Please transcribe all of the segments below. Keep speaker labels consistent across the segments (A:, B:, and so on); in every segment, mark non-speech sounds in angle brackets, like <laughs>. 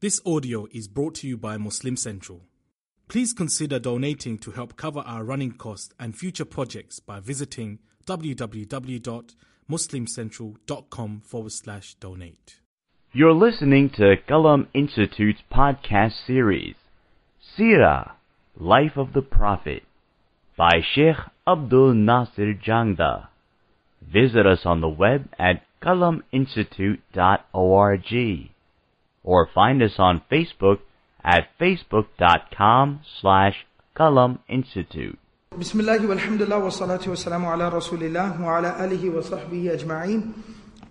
A: This audio is brought to you by Muslim Central. Please consider donating to help cover our running costs and future projects by visiting www.muslimcentral.com forward slash donate.
B: You're listening to Qalam Institute's podcast series, Seerah, Life of the Prophet, by Sheikh Abdul Nasir Jangda. Visit us on the web at qalaminstitute.org or find us on Facebook at facebook.com slash Qalam Institute.
C: Bismillah walhamdulillah wa salatu wa ala rasulillah wa ala alihi wa ajma'in.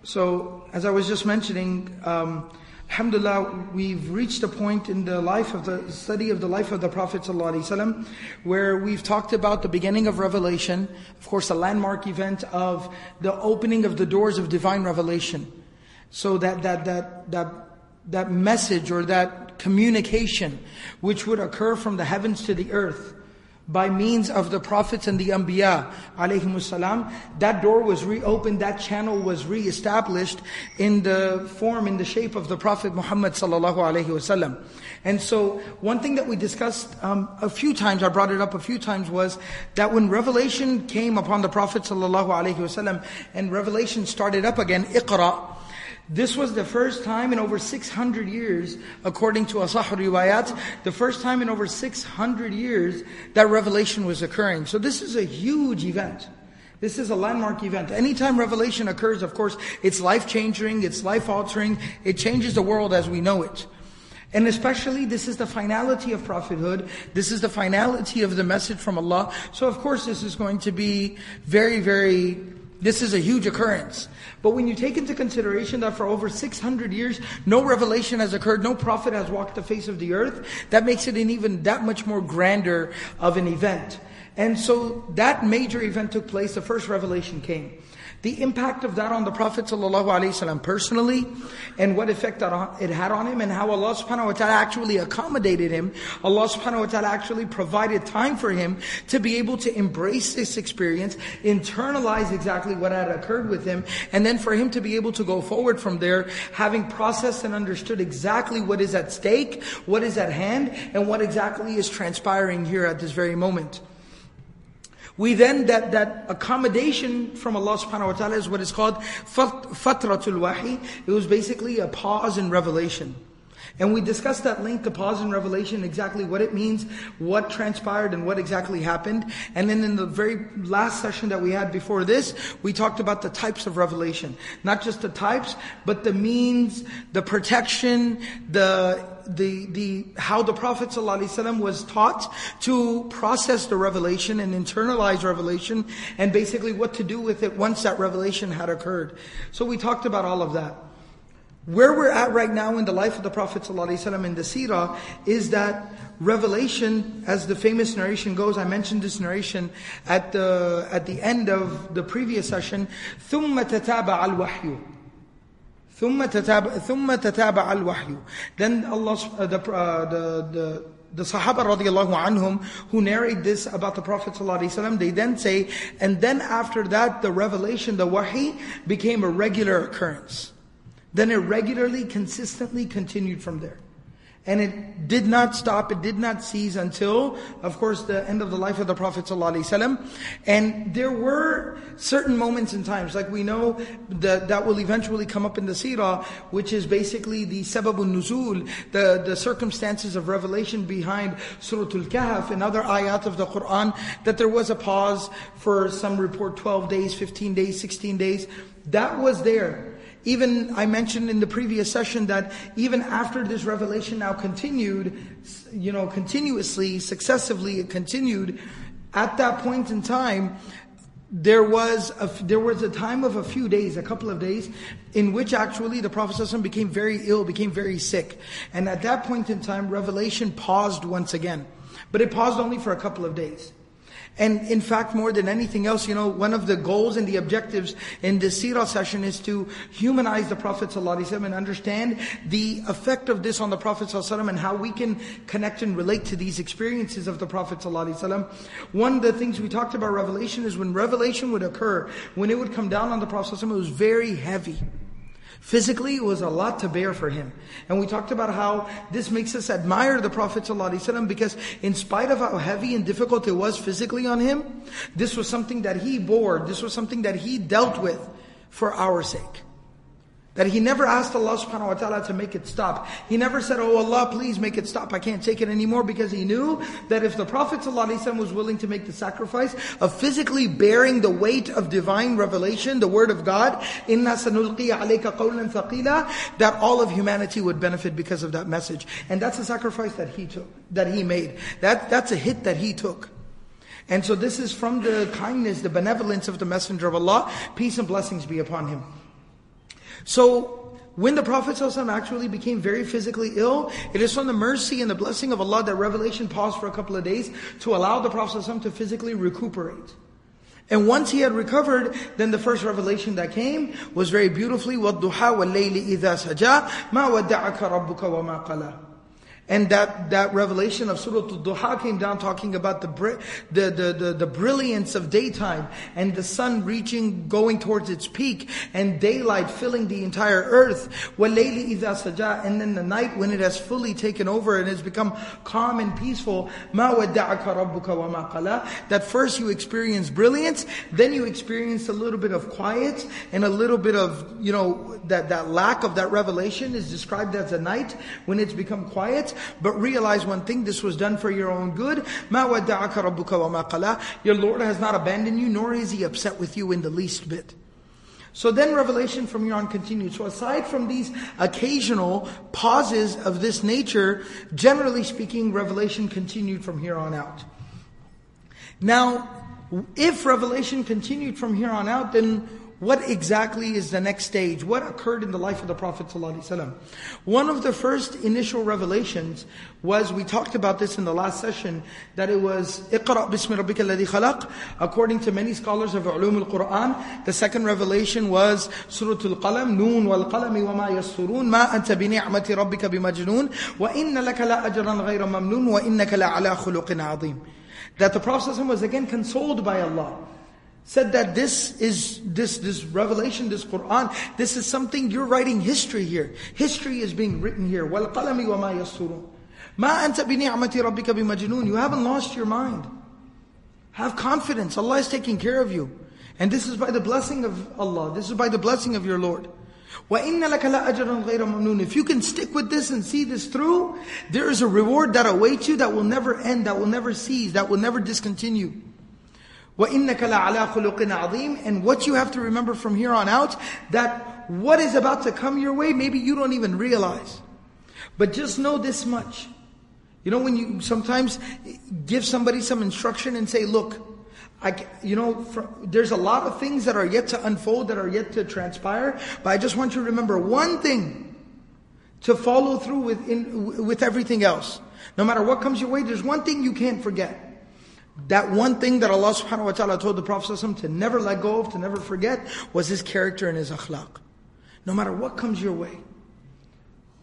C: So, as I was just mentioning, um, alhamdulillah, we've reached a point in the life of the study of the life of the Prophet where we've talked about the beginning of revelation, of course, a landmark event of the opening of the doors of divine revelation. So that, that, that, that that message or that communication which would occur from the heavens to the earth by means of the prophets and the anbiya alayhimussalam, that door was reopened, that channel was re-established in the form, in the shape of the Prophet Muhammad sallallahu alayhi wasallam. And so, one thing that we discussed um, a few times, I brought it up a few times, was that when revelation came upon the Prophet sallallahu alayhi wasallam, and revelation started up again, iqra, this was the first time in over 600 years, according to Asah Riwayat, the first time in over 600 years that revelation was occurring. So this is a huge event. This is a landmark event. Anytime revelation occurs, of course, it's life changing, it's life altering, it changes the world as we know it. And especially, this is the finality of prophethood. This is the finality of the message from Allah. So of course, this is going to be very, very this is a huge occurrence. But when you take into consideration that for over 600 years, no revelation has occurred, no prophet has walked the face of the earth, that makes it an even that much more grander of an event. And so that major event took place, the first revelation came. The impact of that on the Prophet ﷺ personally, and what effect it had on him, and how Allah subhanahu wa ta'ala actually accommodated him. Allah subhanahu wa ta'ala actually provided time for him to be able to embrace this experience, internalize exactly what had occurred with him, and then for him to be able to go forward from there, having processed and understood exactly what is at stake, what is at hand, and what exactly is transpiring here at this very moment. We then, that, that accommodation from Allah subhanahu wa ta'ala is what is called fatratul wahi. It was basically a pause in revelation. And we discussed that link the pause in revelation, exactly what it means, what transpired and what exactly happened. And then in the very last session that we had before this, we talked about the types of revelation. Not just the types, but the means, the protection, the the, the, how the Prophet ﷺ was taught to process the revelation and internalize revelation and basically what to do with it once that revelation had occurred. So we talked about all of that. Where we're at right now in the life of the Prophet ﷺ in the seerah is that revelation, as the famous narration goes, I mentioned this narration at the, at the end of the previous session, ثُمَّ تَتَابَعَ الْوَحْيُ ثم تتابع ثم تتابع الوحي then Allah uh, the, uh, the the the Sahaba radiallahu anhum who narrate this about the Prophet ﷺ, they then say, and then after that, the revelation, the wahi, became a regular occurrence. Then it regularly, consistently continued from there. And it did not stop, it did not cease until, of course, the end of the life of the Prophet ﷺ. And there were certain moments and times, like we know that that will eventually come up in the seerah, which is basically the sababun nuzul, the, the circumstances of revelation behind Surah Al-Kahf and other ayat of the Quran, that there was a pause for some report 12 days, 15 days, 16 days. That was there. Even I mentioned in the previous session that even after this revelation now continued, you know, continuously, successively, it continued. At that point in time, there was a, there was a time of a few days, a couple of days, in which actually the Prophet became very ill, became very sick. And at that point in time, revelation paused once again. But it paused only for a couple of days. And in fact, more than anything else, you know, one of the goals and the objectives in this seerah session is to humanize the Prophet ﷺ and understand the effect of this on the Prophet ﷺ and how we can connect and relate to these experiences of the Prophet ﷺ. One of the things we talked about revelation is when revelation would occur, when it would come down on the Prophet ﷺ, it was very heavy. Physically, it was a lot to bear for him. And we talked about how this makes us admire the Prophet ﷺ because in spite of how heavy and difficult it was physically on him, this was something that he bore, this was something that he dealt with for our sake. That he never asked Allah subhanahu wa ta'ala to make it stop. He never said, Oh Allah, please make it stop. I can't take it anymore because he knew that if the Prophet ﷺ was willing to make the sacrifice of physically bearing the weight of divine revelation, the word of God, إِنَّا سَنُلْقِيَ عَلَيْكَ قَوْلًا ثَقِيلًا that all of humanity would benefit because of that message. And that's a sacrifice that he took, that he made. That, that's a hit that he took. And so this is from the kindness, the benevolence of the Messenger of Allah. Peace and blessings be upon him. So, when the Prophet ﷺ actually became very physically ill, it is from the mercy and the blessing of Allah that revelation paused for a couple of days to allow the Prophet ﷺ to physically recuperate. And once he had recovered, then the first revelation that came was very beautifully, وَالضُّحَى وَاللَّيْلِ إِذَا سَجَى مَا وَدَّعَكَ رَبُّكَ وَمَا قَلَى and that, that revelation of Surah Al-Duha came down talking about the, the, the, the, the brilliance of daytime and the sun reaching, going towards its peak and daylight filling the entire earth. وَاللَّيْلِ إِذَا سَجَى And then the night when it has fully taken over and has become calm and peaceful. مَا وَدَّعَكَ رَبُّكَ وَمَا قَلَى That first you experience brilliance, then you experience a little bit of quiet and a little bit of, you know, that, that lack of that revelation is described as a night when it's become quiet. But realize one thing, this was done for your own good. مَا وَدَّعَكَ رَبُّكَ وَمَا قَلَى Your Lord has not abandoned you, nor is He upset with you in the least bit. So then revelation from here on continues. So aside from these occasional pauses of this nature, generally speaking, revelation continued from here on out. Now, if revelation continued from here on out, then what exactly is the next stage? What occurred in the life of the Prophet ﷺ? One of the first initial revelations was, we talked about this in the last session, that it was اقرأ بسم ربك الذي خلق. According to many scholars of علوم القرآن, the second revelation was Surah Al-Qalam, نون والقلم وما يسطرون ما أنت بنعمة ربك بمجنون وإن لك لأجرا غير ممنون وإنك لعلى خلق عظيم. That the Prophet ﷺ was again consoled by Allah said that this is this this revelation, this Quran, this is something you're writing history here. History is being written here. وَالْقَلَمِ وَمَا يَسْطُرُونَ مَا أَنْتَ بِنِعْمَةِ رَبِّكَ بِمَجْنُونَ You haven't lost your mind. Have confidence. Allah is taking care of you. And this is by the blessing of Allah. This is by the blessing of your Lord. وَإِنَّ لَكَ لَأَجْرًا غَيْرَ مَمْنُونَ If you can stick with this and see this through, there is a reward that awaits you that will never end, that will never cease, that will never discontinue. وَإِنَّكَ لَعَلَىٰ خُلُقٍ عَظِيمٍ And what you have to remember from here on out, that what is about to come your way, maybe you don't even realize. But just know this much. You know when you sometimes give somebody some instruction and say, look, I, you know, there's a lot of things that are yet to unfold, that are yet to transpire, but I just want you to remember one thing to follow through with, in, with everything else. No matter what comes your way, there's one thing you can't forget. That one thing that Allah subhanahu wa ta'ala told the Prophet to never let go of, to never forget, was his character and his akhlaq. No matter what comes your way.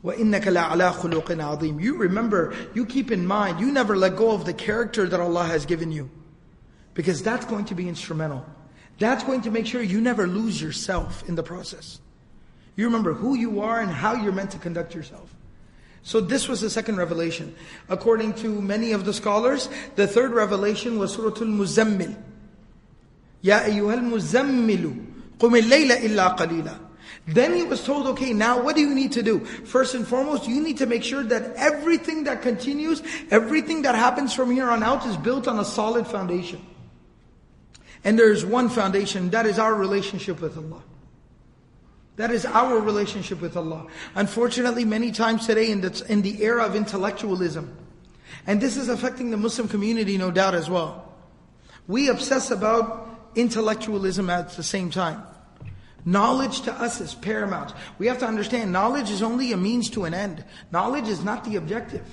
C: وَإِنَّكَ لَعَلَىٰ خُلُقٍ عَظِيمٍ You remember, you keep in mind, you never let go of the character that Allah has given you. Because that's going to be instrumental. That's going to make sure you never lose yourself in the process. You remember who you are and how you're meant to conduct yourself. So this was the second revelation. According to many of the scholars, the third revelation was Surah Al-Muzammil. Ya ayyuhal muzammilu, qum al-layla illa qalila. Then he was told, okay, now what do you need to do? First and foremost, you need to make sure that everything that continues, everything that happens from here on out is built on a solid foundation. And there is one foundation, that is our relationship with Allah. That is our relationship with Allah. Unfortunately, many times today in the, in the era of intellectualism, and this is affecting the Muslim community no doubt as well, we obsess about intellectualism at the same time. Knowledge to us is paramount. We have to understand knowledge is only a means to an end. Knowledge is not the objective.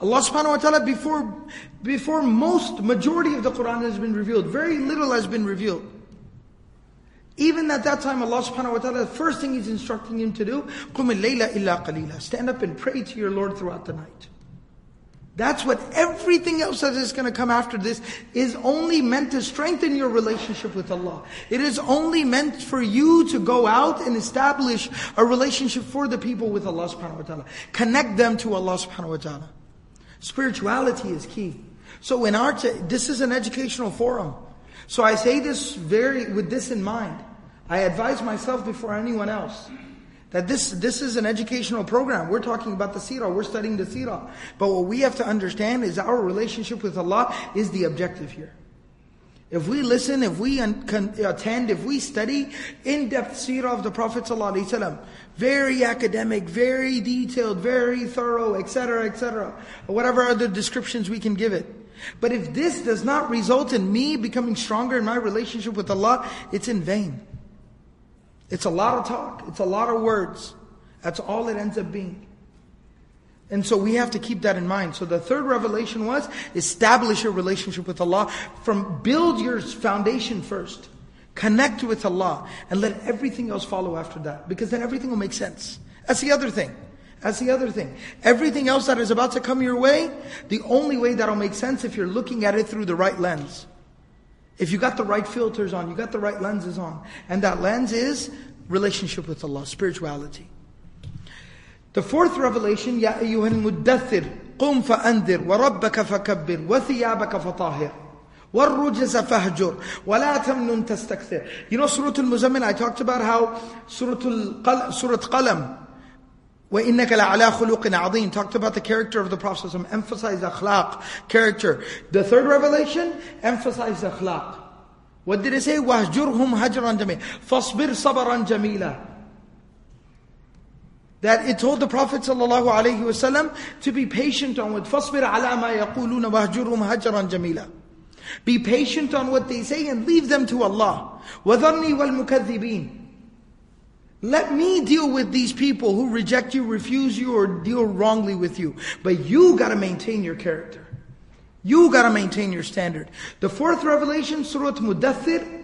C: Allah subhanahu wa ta'ala before, before most, majority of the Quran has been revealed, very little has been revealed. Even at that time, Allah subhanahu wa ta'ala, the first thing He's instructing him to do, قُمِ اللَّيْلَ إِلَّا قَلِيلًا Stand up and pray to your Lord throughout the night. That's what everything else that is going to come after this is only meant to strengthen your relationship with Allah. It is only meant for you to go out and establish a relationship for the people with Allah subhanahu wa ta'ala. Connect them to Allah subhanahu wa ta'ala. Spirituality is key. So in our, this is an educational forum. So I say this very, with this in mind. I advise myself before anyone else. That this, this is an educational program. We're talking about the seerah. We're studying the seerah. But what we have to understand is our relationship with Allah is the objective here. If we listen, if we attend, if we study in-depth seerah of the Prophet ﷺ, very academic, very detailed, very thorough, etc., etc., whatever other descriptions we can give it. But if this does not result in me becoming stronger in my relationship with Allah, it's in vain. It's a lot of talk. It's a lot of words. That's all it ends up being. And so we have to keep that in mind. So the third revelation was establish a relationship with Allah. From build your foundation first. Connect with Allah and let everything else follow after that. Because then everything will make sense. That's the other thing. That's the other thing. Everything else that is about to come your way, the only way that'll make sense if you're looking at it through the right lens. If you got the right filters on, you got the right lenses on. And that lens is relationship with Allah, spirituality. The fourth revelation, يا أيها المدثر قم فأنذر وربك فكبر وثيابك فطاهر والرجز فهجر ولا تمنن تستكثر. You know Surah Al-Muzammil, I talked about how Surah, Al Surah Qalam, وَإِنَّكَ لَعَلَىٰ خُلُقٍ عَظِيمٍ Talked about the character of the Prophet emphasized akhlaq, character. The third revelation, emphasized akhlaq. What did it say? وَهْجُرْهُمْ هَجْرًا جَمِيلًا فَاصْبِرْ صَبْرًا جَمِيلًا that it told the Prophet ﷺ to be patient on what فَاصْبِرْ عَلَى مَا يَقُولُونَ وَهْجُرْهُمْ هَجْرًا جَمِيلًا Be patient on what they say and leave them to Allah. وَذَرْنِي وَالْمُكَذِّبِينَ let me deal with these people who reject you, refuse you, or deal wrongly with you. But you gotta maintain your character. You gotta maintain your standard. The fourth revelation, Surah Mudathir.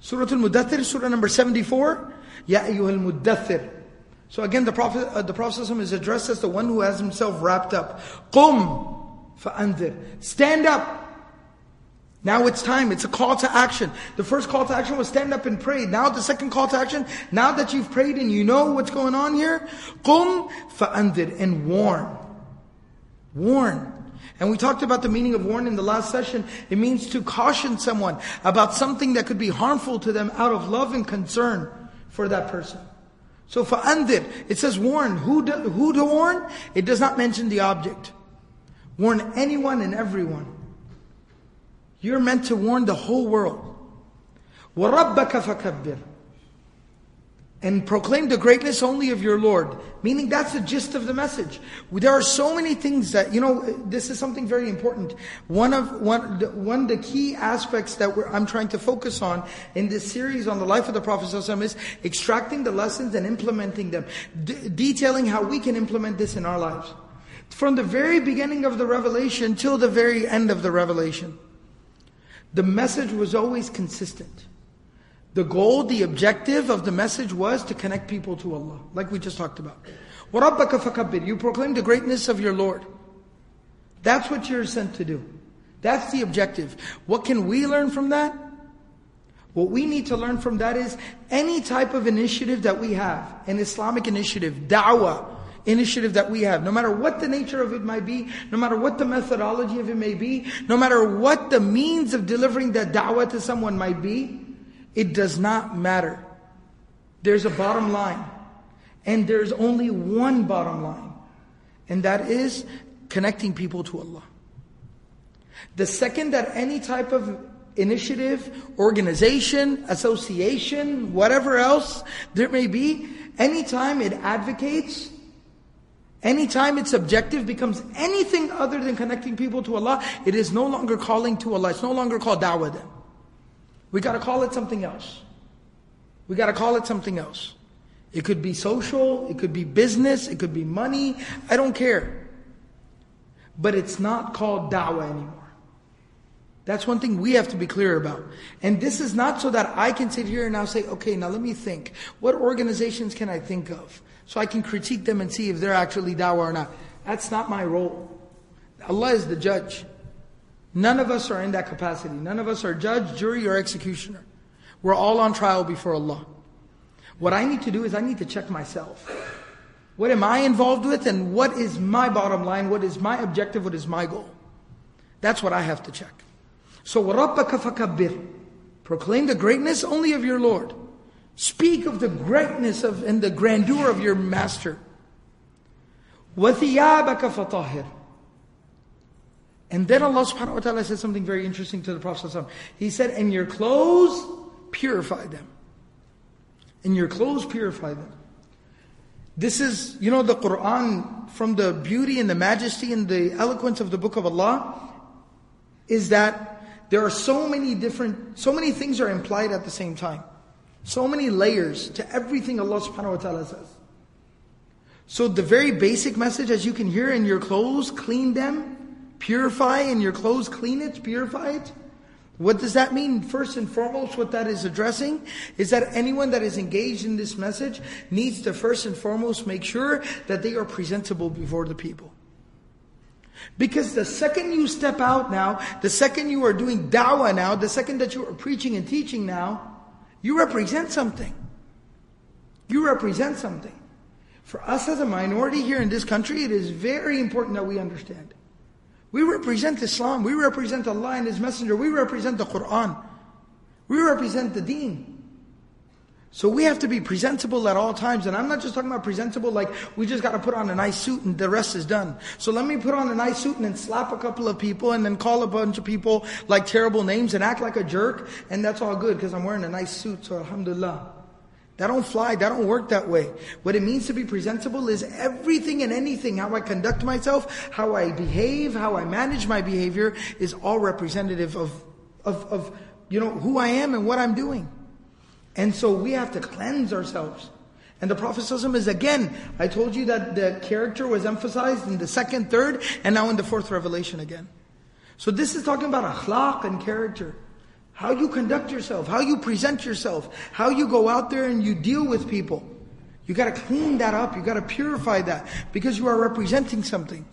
C: Surah Al-Mudathir, Surah number 74. Ya mudathir. So again, the Prophet, uh, the Prophet is addressed as the one who has himself wrapped up. Qum fa'andir. Stand up. Now it's time. It's a call to action. The first call to action was stand up and pray. Now the second call to action, now that you've prayed and you know what's going on here, qum fa'andir and warn. Warn. And we talked about the meaning of warn in the last session. It means to caution someone about something that could be harmful to them out of love and concern for that person. So fa'andir, it says warn. Who, do, who to warn? It does not mention the object. Warn anyone and everyone. You're meant to warn the whole world. وَرَبَّكَ فَكَبِّرْ and proclaim the greatness only of your Lord. Meaning that's the gist of the message. There are so many things that, you know, this is something very important. One of, one, one of the key aspects that I'm trying to focus on in this series on the life of the Prophet is extracting the lessons and implementing them. D- detailing how we can implement this in our lives. From the very beginning of the revelation till the very end of the revelation. The message was always consistent. The goal, the objective of the message was to connect people to Allah, like we just talked about. وَرَبَّكَ فَكَبِّرْ You proclaim the greatness of your Lord. That's what you're sent to do. That's the objective. What can we learn from that? What we need to learn from that is any type of initiative that we have, an Islamic initiative, da'wah, initiative that we have, no matter what the nature of it might be, no matter what the methodology of it may be, no matter what the means of delivering that da'wah to someone might be, it does not matter. There's a bottom line. And there's only one bottom line. And that is connecting people to Allah. The second that any type of initiative, organization, association, whatever else there may be, anytime it advocates Anytime its objective becomes anything other than connecting people to Allah, it is no longer calling to Allah. It's no longer called da'wah then. We gotta call it something else. We gotta call it something else. It could be social, it could be business, it could be money, I don't care. But it's not called da'wah anymore. That's one thing we have to be clear about. And this is not so that I can sit here and now say, okay, now let me think. What organizations can I think of? so I can critique them and see if they're actually dawah or not. That's not my role. Allah is the judge. None of us are in that capacity. None of us are judge, jury, or executioner. We're all on trial before Allah. What I need to do is I need to check myself. What am I involved with and what is my bottom line? What is my objective? What is my goal? That's what I have to check. So, وَرَبَّكَ فَكَبِّرْ Proclaim the greatness only of your Lord. Speak of the greatness of and the grandeur of your Master. وَثِيَابَكَ فَطَهِرْ and then Allah subhanahu wa ta'ala said something very interesting to the Prophet. He said, And your clothes, purify them. And your clothes, purify them. This is, you know, the Quran, from the beauty and the majesty and the eloquence of the book of Allah, is that there are so many different, so many things are implied at the same time. So many layers to everything Allah subhanahu wa ta'ala says. So the very basic message, as you can hear in your clothes, clean them, Purify in your clothes, clean it, purify it. What does that mean? First and foremost, what that is addressing is that anyone that is engaged in this message needs to first and foremost make sure that they are presentable before the people. Because the second you step out now, the second you are doing da'wah now, the second that you are preaching and teaching now, you represent something. You represent something. For us as a minority here in this country, it is very important that we understand. We represent Islam. We represent Allah and His Messenger. We represent the Quran. We represent the deen. So we have to be presentable at all times. And I'm not just talking about presentable like we just got to put on a nice suit and the rest is done. So let me put on a nice suit and then slap a couple of people and then call a bunch of people like terrible names and act like a jerk. And that's all good because I'm wearing a nice suit. So alhamdulillah. That don't fly, that don't work that way. What it means to be presentable is everything and anything, how I conduct myself, how I behave, how I manage my behavior is all representative of, of, of you know, who I am and what I'm doing. And so we have to cleanse ourselves. And the Prophet ﷺ is again, I told you that the character was emphasized in the second, third, and now in the fourth revelation again. So this is talking about akhlaq and character. How you conduct yourself, how you present yourself, how you go out there and you deal with people. You gotta clean that up, you gotta purify that, because you are representing something.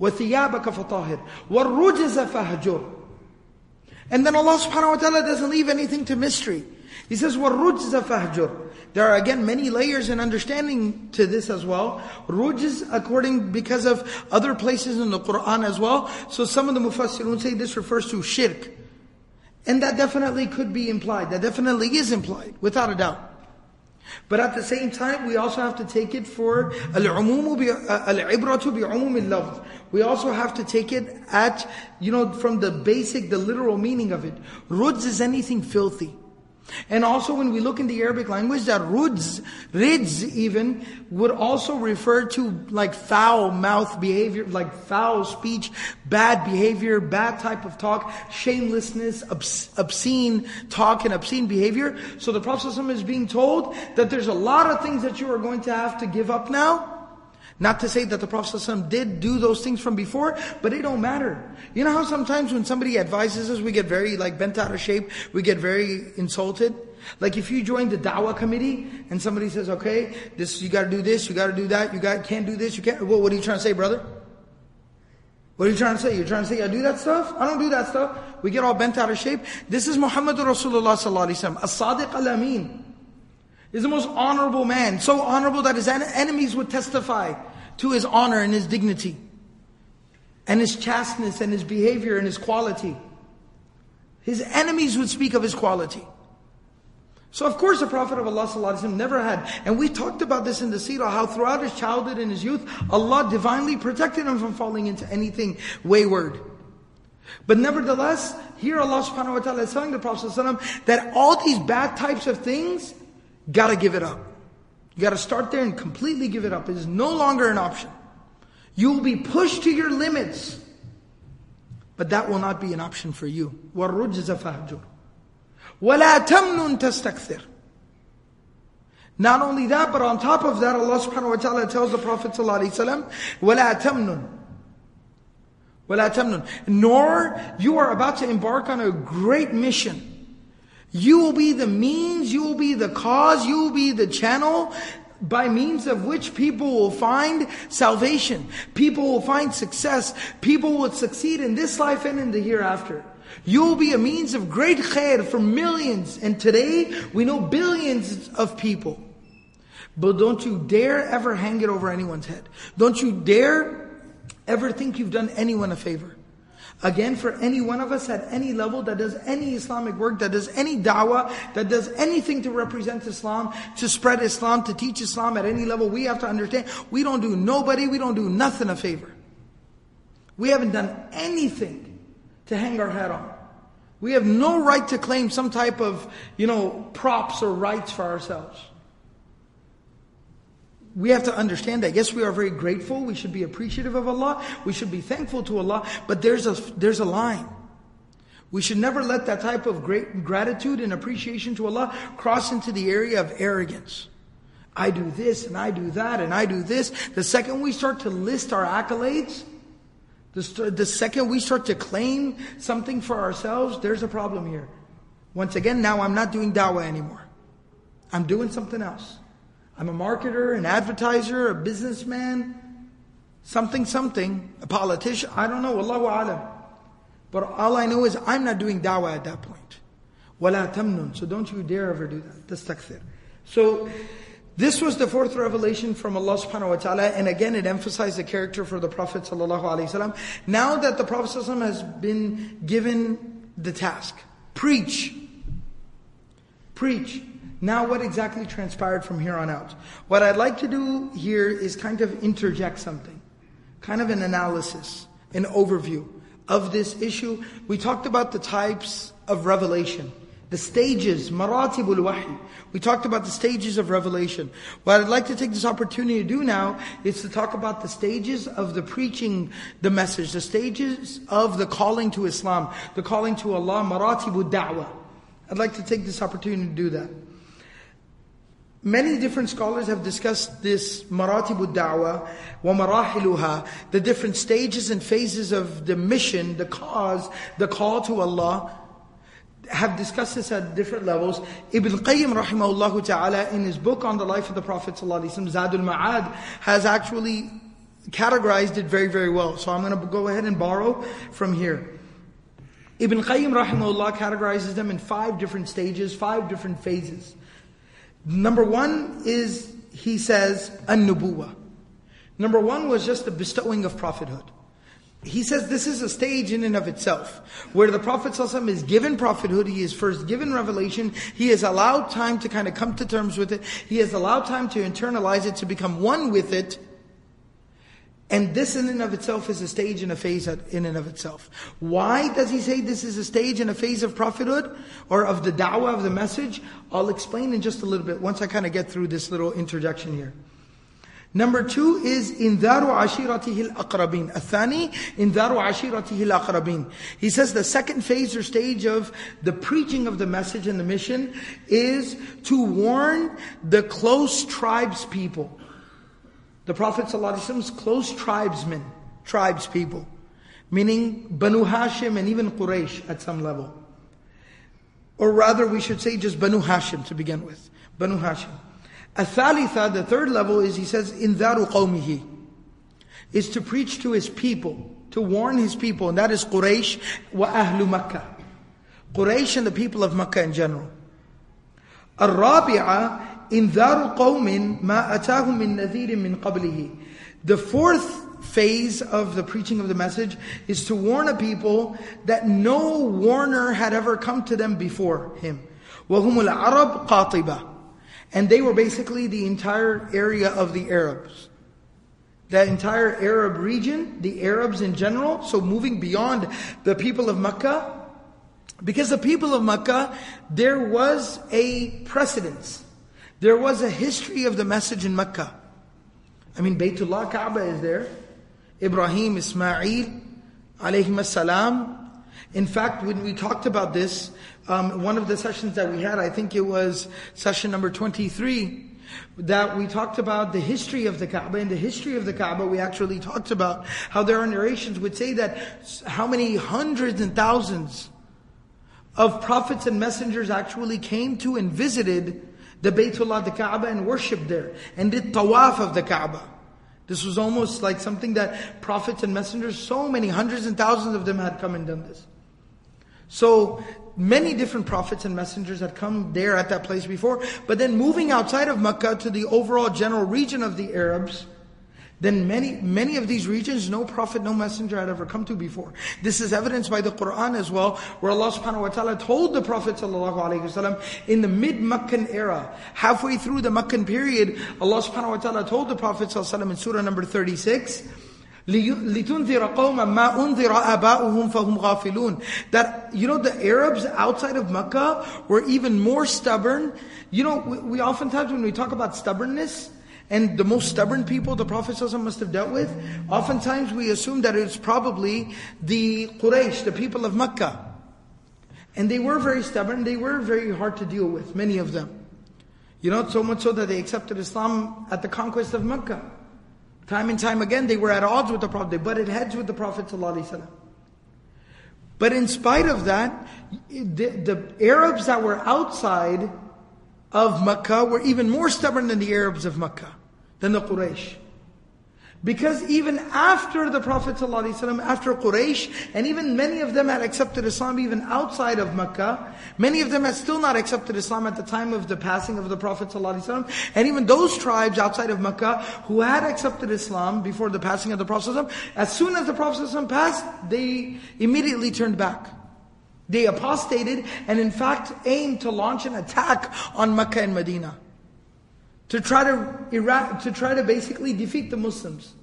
C: وَثِيَابَكَ فَطَاهِرْ وَالرُّجَزَ فَهْجُرْ And then Allah subhanahu wa ta'ala doesn't leave anything to mystery. He says, وَالرُّجْزَ فَهْجُرْ There are again many layers and understanding to this as well. Rujz according, because of other places in the Quran as well. So some of the mufassirun say this refers to shirk. And that definitely could be implied. That definitely is implied, without a doubt. But at the same time, we also have to take it for al-umumu al-ibratu bi-umum al We also have to take it at, you know, from the basic, the literal meaning of it. Rudz is anything filthy. And also when we look in the Arabic language, that ruds, rids even, would also refer to like foul mouth behavior, like foul speech, bad behavior, bad type of talk, shamelessness, obscene talk and obscene behavior. So the Prophet is being told that there's a lot of things that you are going to have to give up now. Not to say that the Prophet ﷺ did do those things from before, but it don't matter. You know how sometimes when somebody advises us, we get very like bent out of shape, we get very insulted? Like if you join the da'wah committee and somebody says, okay, this you gotta do this, you gotta do that, you got can't do this, you can't well, what are you trying to say, brother? What are you trying to say? You're trying to say I do that stuff? I don't do that stuff. We get all bent out of shape. This is Muhammadur Rasulullah sallallahu alaihi wasallam, as-sadiq al-amin. He's the most honorable man, so honorable that his enemies would testify to his honor and his dignity, and his chasteness and his behavior and his quality. His enemies would speak of his quality. So of course the Prophet of Allah never had, and we talked about this in the seerah, how throughout his childhood and his youth, Allah divinely protected him from falling into anything wayward. But nevertheless, here Allah subhanahu wa ta'ala is telling the Prophet that all these bad types of things, Gotta give it up. You gotta start there and completely give it up. It is no longer an option. You will be pushed to your limits. But that will not be an option for you. وَالرُّجْزَ فَهْجُرْ وَلَا تَمْنُن تَسْتَكْثِرْ Not only that, but on top of that, Allah subhanahu wa ta'ala tells the Prophet ﷺ, وَلَا تَمْنُن وَلَا تَمْنُن Nor you are about to embark on a great mission. You will be the means, you will be the cause, you will be the channel by means of which people will find salvation, people will find success, people will succeed in this life and in the hereafter. You'll be a means of great khair for millions, and today we know billions of people. But don't you dare ever hang it over anyone's head. Don't you dare ever think you've done anyone a favor. Again, for any one of us at any level that does any Islamic work, that does any da'wah, that does anything to represent Islam, to spread Islam, to teach Islam at any level, we have to understand, we don't do nobody, we don't do nothing a favor. We haven't done anything to hang our hat on. We have no right to claim some type of, you know, props or rights for ourselves we have to understand that. Yes, we are very grateful. We should be appreciative of Allah. We should be thankful to Allah. But there's a, there's a line. We should never let that type of great gratitude and appreciation to Allah cross into the area of arrogance. I do this and I do that and I do this. The second we start to list our accolades, the, the second we start to claim something for ourselves, there's a problem here. Once again, now I'm not doing da'wah anymore. I'm doing something else. I'm a marketer, an advertiser, a businessman, something, something, a politician. I don't know. Allahu Alam. But all I know is I'm not doing dawah at that point. Wala tamnun. So don't you dare ever do that. Tastakthir. So this was the fourth revelation from Allah subhanahu wa ta'ala. And again, it emphasized the character for the Prophet sallallahu alaihi wasallam. Now that the Prophet sallallahu has been given the task, preach. Preach. Now, what exactly transpired from here on out? What I'd like to do here is kind of interject something, kind of an analysis, an overview of this issue. We talked about the types of revelation, the stages, maratibul wahi. We talked about the stages of revelation. What I'd like to take this opportunity to do now is to talk about the stages of the preaching the message, the stages of the calling to Islam, the calling to Allah, maratibul da'wah. I'd like to take this opportunity to do that. Many different scholars have discussed this maratibu da'wah wa marahiluha, the different stages and phases of the mission, the cause, the call to Allah, have discussed this at different levels. Ibn Qayyim rahimahullah ta'ala in his book on the life of the Prophet Zadul Ma'ad, has actually categorized it very, very well. So I'm going to go ahead and borrow from here. Ibn Qayyim rahimahullah categorizes them in five different stages, five different phases. Number one is, he says, an-nubuwa. Number one was just the bestowing of prophethood. He says this is a stage in and of itself, where the Prophet ﷺ is given prophethood, he is first given revelation, he is allowed time to kind of come to terms with it, he is allowed time to internalize it, to become one with it, and this in and of itself is a stage and a phase in and of itself. Why does he say this is a stage and a phase of prophethood or of the da'wah of the message? I'll explain in just a little bit once I kind of get through this little introduction here. Number two is indaru ashiratihi al-aqrabin. Athani indaru ashiratihi al-aqrabin. He says the second phase or stage of the preaching of the message and the mission is to warn the close tribes people. The Prophet ﷺ's close tribesmen, tribes people, meaning Banu Hashim and even Quraysh at some level. Or rather, we should say just Banu Hashim to begin with. Banu Hashim. Athalitha, the third level is, he says, in daru qawmihi, is to preach to his people, to warn his people, and that is Quraysh wa ahlu Makkah. Quraysh and the people of Makkah in general. Al-Rabi'ah إنذار قوم ما أتاهم من نذير من قبله. The fourth phase of the preaching of the message is to warn a people that no warner had ever come to them before him. وهم العرب قاطبة. And they were basically the entire area of the Arabs. That entire Arab region, the Arabs in general, so moving beyond the people of Mecca, because the people of Mecca, there was a precedence. There was a history of the message in Mecca. I mean, Baytullah Kaaba is there. Ibrahim, Ismail, alayhim salam. In fact, when we talked about this, um, one of the sessions that we had, I think it was session number 23, that we talked about the history of the Kaaba. In the history of the Kaaba, we actually talked about how there are narrations would say that how many hundreds and thousands of prophets and messengers actually came to and visited the Baytullah, the Kaaba, and worshipped there, and did tawaf of the Kaaba. This was almost like something that prophets and messengers, so many, hundreds and thousands of them had come and done this. So, many different prophets and messengers had come there at that place before, but then moving outside of Mecca to the overall general region of the Arabs, then many, many of these regions, no prophet, no messenger had ever come to before. This is evidenced by the Quran as well, where Allah subhanahu wa ta'ala told the Prophet sallallahu in the mid-Meccan era, halfway through the Meccan period, Allah subhanahu wa ta'ala told the Prophet sallallahu in surah number 36, لِتُنذِرَ قَوْمًا مَا أُنذِرَ آبَاؤُهُمْ فَهُمْ غَافِلُونَ That, you know, the Arabs outside of Mecca were even more stubborn. You know, we, we oftentimes when we talk about stubbornness, and the most stubborn people the Prophet must have dealt with, oftentimes we assume that it's probably the Quraysh, the people of Mecca. And they were very stubborn, they were very hard to deal with, many of them. You know, so much so that they accepted Islam at the conquest of Mecca. Time and time again, they were at odds with the Prophet, they butted heads with the Prophet. But in spite of that, the, the Arabs that were outside of Mecca were even more stubborn than the Arabs of Mecca, than the Quraysh. Because even after the Prophet ﷺ, after Quraysh, and even many of them had accepted Islam even outside of Mecca, many of them had still not accepted Islam at the time of the passing of the Prophet ﷺ, and even those tribes outside of Mecca who had accepted Islam before the passing of the Prophet ﷺ, as soon as the Prophet ﷺ passed, they immediately turned back. They apostated and in fact aimed to launch an attack on Mecca and Medina. To try to, to try to basically defeat the Muslims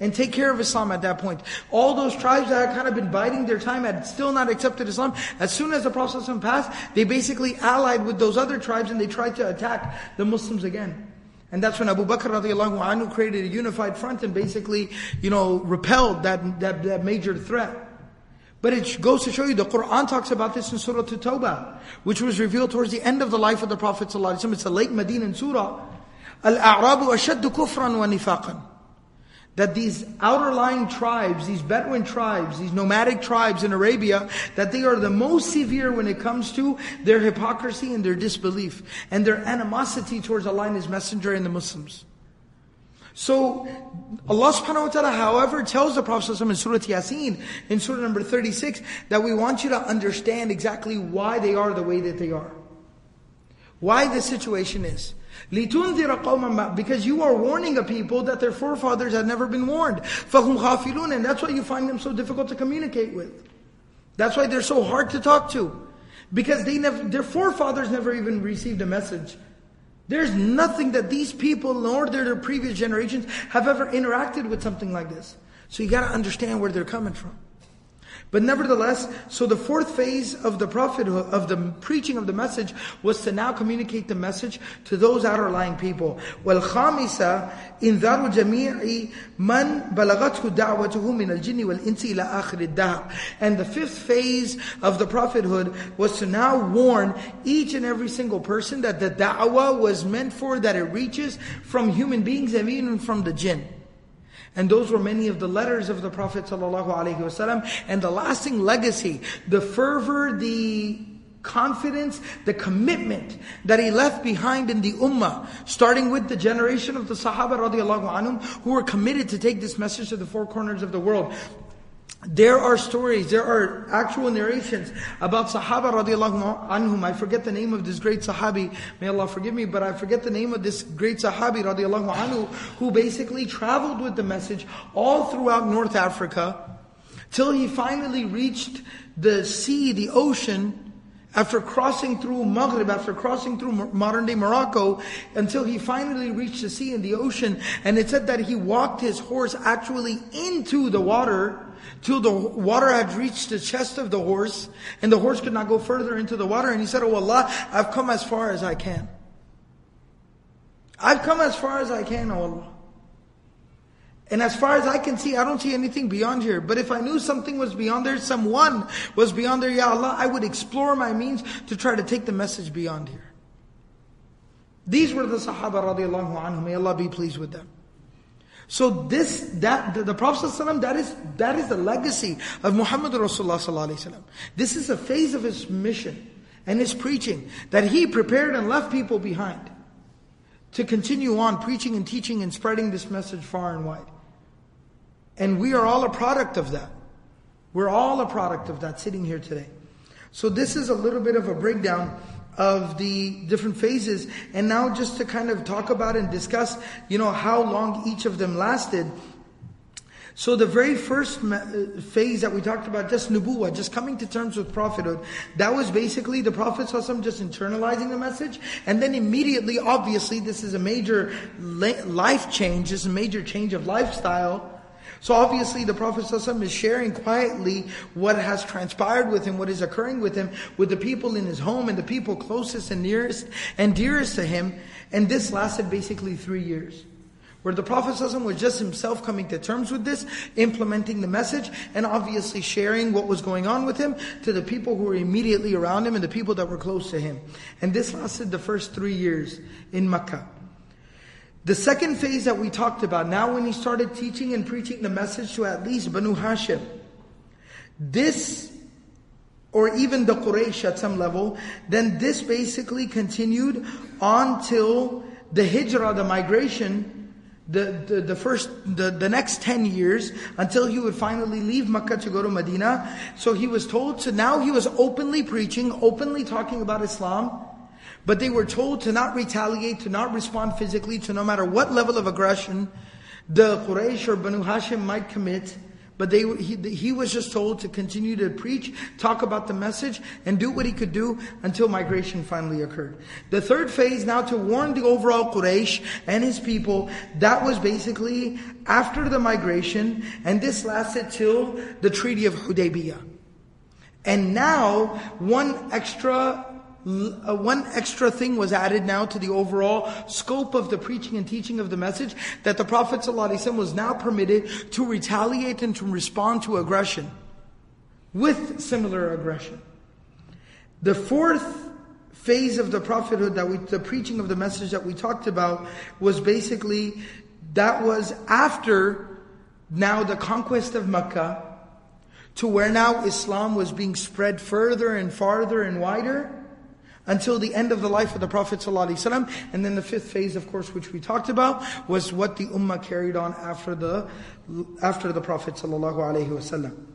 C: and take care of Islam at that point. All those tribes that had kind of been biding their time had still not accepted Islam. As soon as the Prophet passed, they basically allied with those other tribes and they tried to attack the Muslims again. And that's when Abu Bakr radiallahu anhu created a unified front and basically, you know, repelled that, that, that major threat. But it goes to show you, the Quran talks about this in Surah At-Tawbah, which was revealed towards the end of the life of the Prophet ﷺ. It's a late Medinan surah. Al-A'rabu ashaddu kufran wa nifaqan. That these outer-lying tribes, these Bedouin tribes, these nomadic tribes in Arabia, that they are the most severe when it comes to their hypocrisy and their disbelief, and their animosity towards Allah and His Messenger and the Muslims. So, Allah subhanahu wa ta'ala, however, tells the Prophet in Surah Yasin, in Surah number 36, that we want you to understand exactly why they are the way that they are. Why the situation is. Because you are warning a people that their forefathers had never been warned. فَهُمْ غَافِلُونَ And that's why you find them so difficult to communicate with. That's why they're so hard to talk to. Because they never, their forefathers never even received a message there's nothing that these people, nor their previous generations, have ever interacted with something like this. So you gotta understand where they're coming from. But nevertheless, so the fourth phase of the prophethood, of the preaching of the message, was to now communicate the message to those outer-lying people. وَالْخَامِسَةِ إِنذَارُ جَمِيعِ مَنْ بَلَغَتْهُ دَعْوَتُهُ مِنَ الْجِنِّ وَالْإِنسِ إِلَى آخِرِ الدَّهْرِ And the fifth phase of the prophethood was to now warn each and every single person that the da'wah was meant for, that it reaches from human beings and even from the jinn. And those were many of the letters of the Prophet ﷺ and the lasting legacy, the fervor, the confidence, the commitment that he left behind in the ummah, starting with the generation of the Sahaba radiallahu anhum, who were committed to take this message to the four corners of the world. There are stories, there are actual narrations about Sahaba radiallahu anhum. I forget the name of this great Sahabi, may Allah forgive me, but I forget the name of this great Sahabi radiallahu anhu, who basically traveled with the message all throughout North Africa, till he finally reached the sea, the ocean, after crossing through Maghrib, after crossing through modern day Morocco, until he finally reached the sea and the ocean. And it said that he walked his horse actually into the water, till the water had reached the chest of the horse, and the horse could not go further into the water. And he said, Oh Allah, I've come as far as I can. I've come as far as I can, oh Allah. And as far as I can see, I don't see anything beyond here. But if I knew something was beyond there, someone was beyond there, Ya Allah, I would explore my means to try to take the message beyond here. These were the Sahaba radiallahu anhu, may Allah be pleased with them. So this, that, the, the Prophet ﷺ, that is, that is the legacy of Muhammad Rasulullah ﷺ. This is a phase of his mission and his preaching that he prepared and left people behind. to continue on preaching and teaching and spreading this message far and wide. And we are all a product of that. We're all a product of that sitting here today. So this is a little bit of a breakdown of the different phases. And now just to kind of talk about and discuss, you know, how long each of them lasted. So the very first uh, phase that we talked about, just nubuwa, just coming to terms with prophethood, that was basically the Prophet ﷺ just internalizing the message, and then immediately, obviously, this is a major life change, this is a major change of lifestyle, so obviously the Prophet ﷺ is sharing quietly what has transpired with him, what is occurring with him, with the people in his home and the people closest and nearest and dearest to him. And this lasted basically three years. Where the Prophet ﷺ was just himself coming to terms with this, implementing the message, and obviously sharing what was going on with him to the people who were immediately around him and the people that were close to him. And this lasted the first three years in Makkah. The second phase that we talked about, now when he started teaching and preaching the message to at least Banu Hashim, this, or even the Quraysh at some level, then this basically continued until the hijrah, the migration, the, the, the first, the, the next 10 years, until he would finally leave Makkah to go to Medina. So he was told to, now he was openly preaching, openly talking about Islam, but they were told to not retaliate, to not respond physically, to no matter what level of aggression the Quraysh or Banu Hashim might commit. But they, he, he was just told to continue to preach, talk about the message, and do what he could do until migration finally occurred. The third phase now to warn the overall Quraysh and his people, that was basically after the migration, and this lasted till the Treaty of Hudaybiyah. And now, one extra Uh, one extra thing was added now to the overall scope of the preaching and teaching of the message that the Prophet ﷺ was now permitted to retaliate and to respond to aggression with similar aggression. The fourth phase of the prophethood that we, the preaching of the message that we talked about was basically that was after now the conquest of Mecca to where now Islam was being spread further and farther and wider until the end of the life of the Prophet ﷺ. And then the fifth phase, of course, which we talked about, was what the Ummah carried on after the, after the Prophet ﷺ.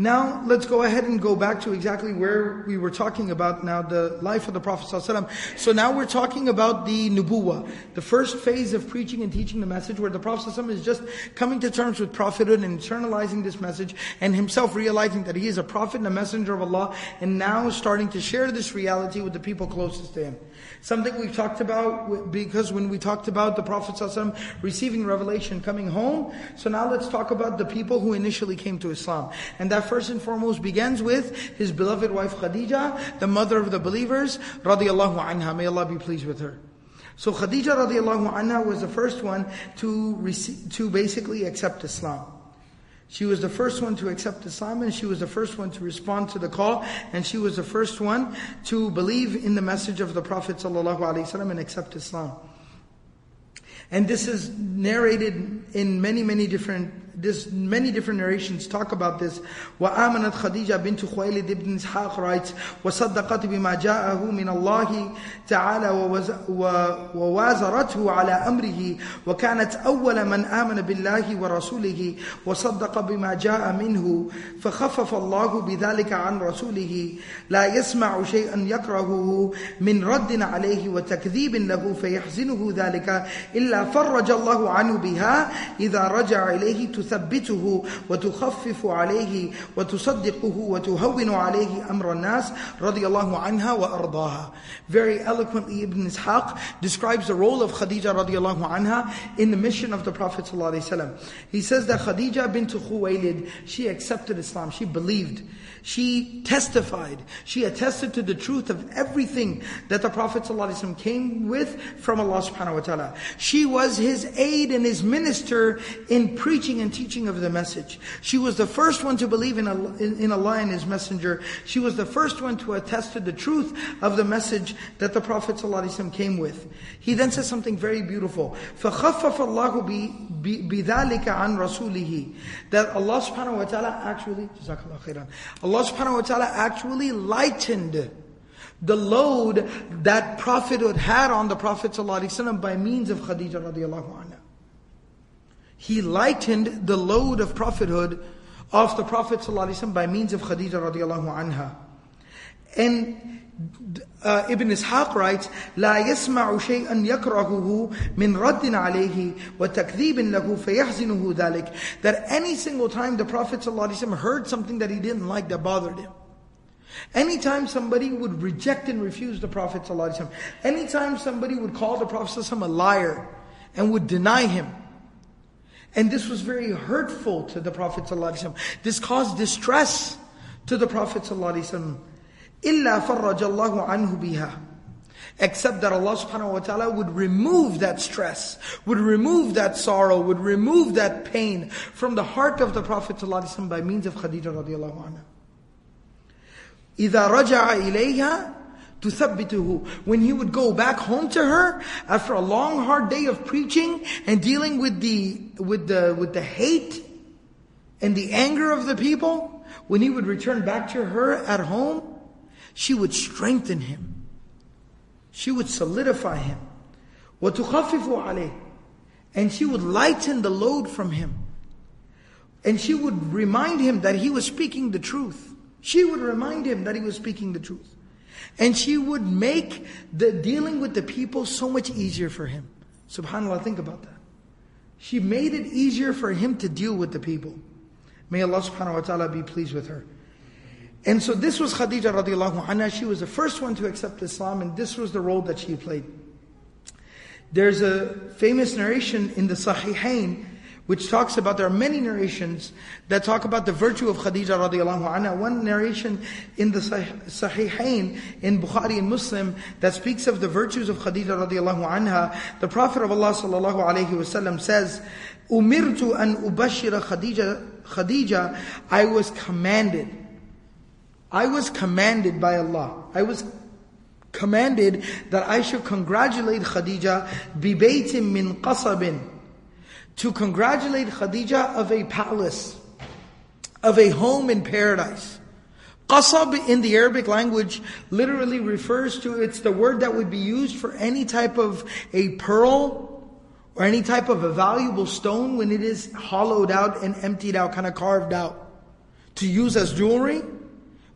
C: Now, let's go ahead and go back to exactly where we were talking about now, the life of the Prophet ﷺ. So now we're talking about the nubuwa, the first phase of preaching and teaching the message, where the Prophet ﷺ is just coming to terms with prophethood and internalizing this message, and himself realizing that he is a prophet and a messenger of Allah, and now starting to share this reality with the people closest to him. Something we've talked about, because when we talked about the Prophet ﷺ receiving revelation, coming home, so now let's talk about the people who initially came to Islam. And that first and foremost begins with his beloved wife Khadija, the mother of the believers, radiallahu anha. May Allah be pleased with her. So Khadija radiallahu anha was the first one to receive, to basically accept Islam. She was the first one to accept Islam and she was the first one to respond to the call and she was the first one to believe in the message of the Prophet ﷺ and accept Islam. And this is narrated in many, many different this many different narrations talk about this. وآمنت خديجة بنت خويلد بن إسحاق writes وصدقت بما جاءه من الله تعالى ووازرته على أمره وكانت أول من آمن بالله ورسوله وصدق بما جاء منه فخفف الله بذلك عن رسوله لا يسمع شيئا يكرهه من رد عليه وتكذيب له فيحزنه ذلك إلا فرج الله عنه بها إذا رجع إليه تثبته وتخفف عليه وتصدقه وتهون عليه أمر الناس رضي الله عنها وأرضاها. Very eloquently Ibn Ishaq describes the role of Khadija radiallahu anha in the mission of the Prophet ﷺ. He says that Khadija bint Khuwaylid, she accepted Islam, she believed. She testified, she attested to the truth of everything that the Prophet ﷺ came with from Allah subhanahu wa ta'ala. She was his aid and his minister in preaching and teaching of the message. She was the first one to believe in Allah, in Allah and His Messenger. She was the first one to attest to the truth of the message that the Prophet ﷺ came with. He then says something very beautiful. فَخَفَّفَ اللَّهُ بِذَلِكَ عَنْ رَسُولِهِ That Allah subhanahu wa ta'ala actually, Allah subhanahu wa ta'ala actually lightened the load that prophethood had on the Prophet ﷺ by means of Khadija radiallahu anha. He lightened the load of prophethood of the Prophet ﷺ by means of Khadija radiallahu anha. And uh, Ibn Ishaq writes, لا يسمع شيئا يكرهه من رد عليه وتكذيب له فيحزنه ذلك. That any single time the Prophet ﷺ heard something that he didn't like that bothered him. Anytime somebody would reject and refuse the Prophet ﷺ, anytime somebody would call the Prophet ﷺ a liar and would deny him, and this was very hurtful to the Prophet ﷺ. This caused distress to the Prophet ﷺ. إِلَّا فَرَّجَ اللَّهُ عَنْهُ بِهَا Except that Allah subhanahu wa ta'ala would remove that stress, would remove that sorrow, would remove that pain from the heart of the Prophet ﷺ by means of Khadija radiallahu anha. إِذَا رَجَعَ إِلَيْهَا تثبته when he would go back home to her after a long hard day of preaching and dealing with the with the with the hate and the anger of the people when he would return back to her at home she would strengthen him she would solidify him وتخفف عليه and she would lighten the load from him and she would remind him that he was speaking the truth she would remind him that he was speaking the truth. And she would make the dealing with the people so much easier for him. SubhanAllah, think about that. She made it easier for him to deal with the people. May Allah subhanahu wa ta'ala be pleased with her. And so this was Khadija radiallahu anha. She was the first one to accept Islam and this was the role that she played. There's a famous narration in the Sahihain which talks about, there are many narrations that talk about the virtue of Khadija radiallahu anha. One narration in the Sahihain, in Bukhari and Muslim, that speaks of the virtues of Khadija radiallahu anha. The Prophet of Allah sallallahu alayhi wasallam says, Umirtu an ubashira Khadija, Khadija, I was commanded. I was commanded by Allah. I was commanded that I should congratulate Khadija bibaytim min qasabin to congratulate Khadija of a palace, of a home in paradise. Qasab in the Arabic language literally refers to, it's the word that would be used for any type of a pearl or any type of a valuable stone when it is hollowed out and emptied out, kind of carved out. To use as jewelry,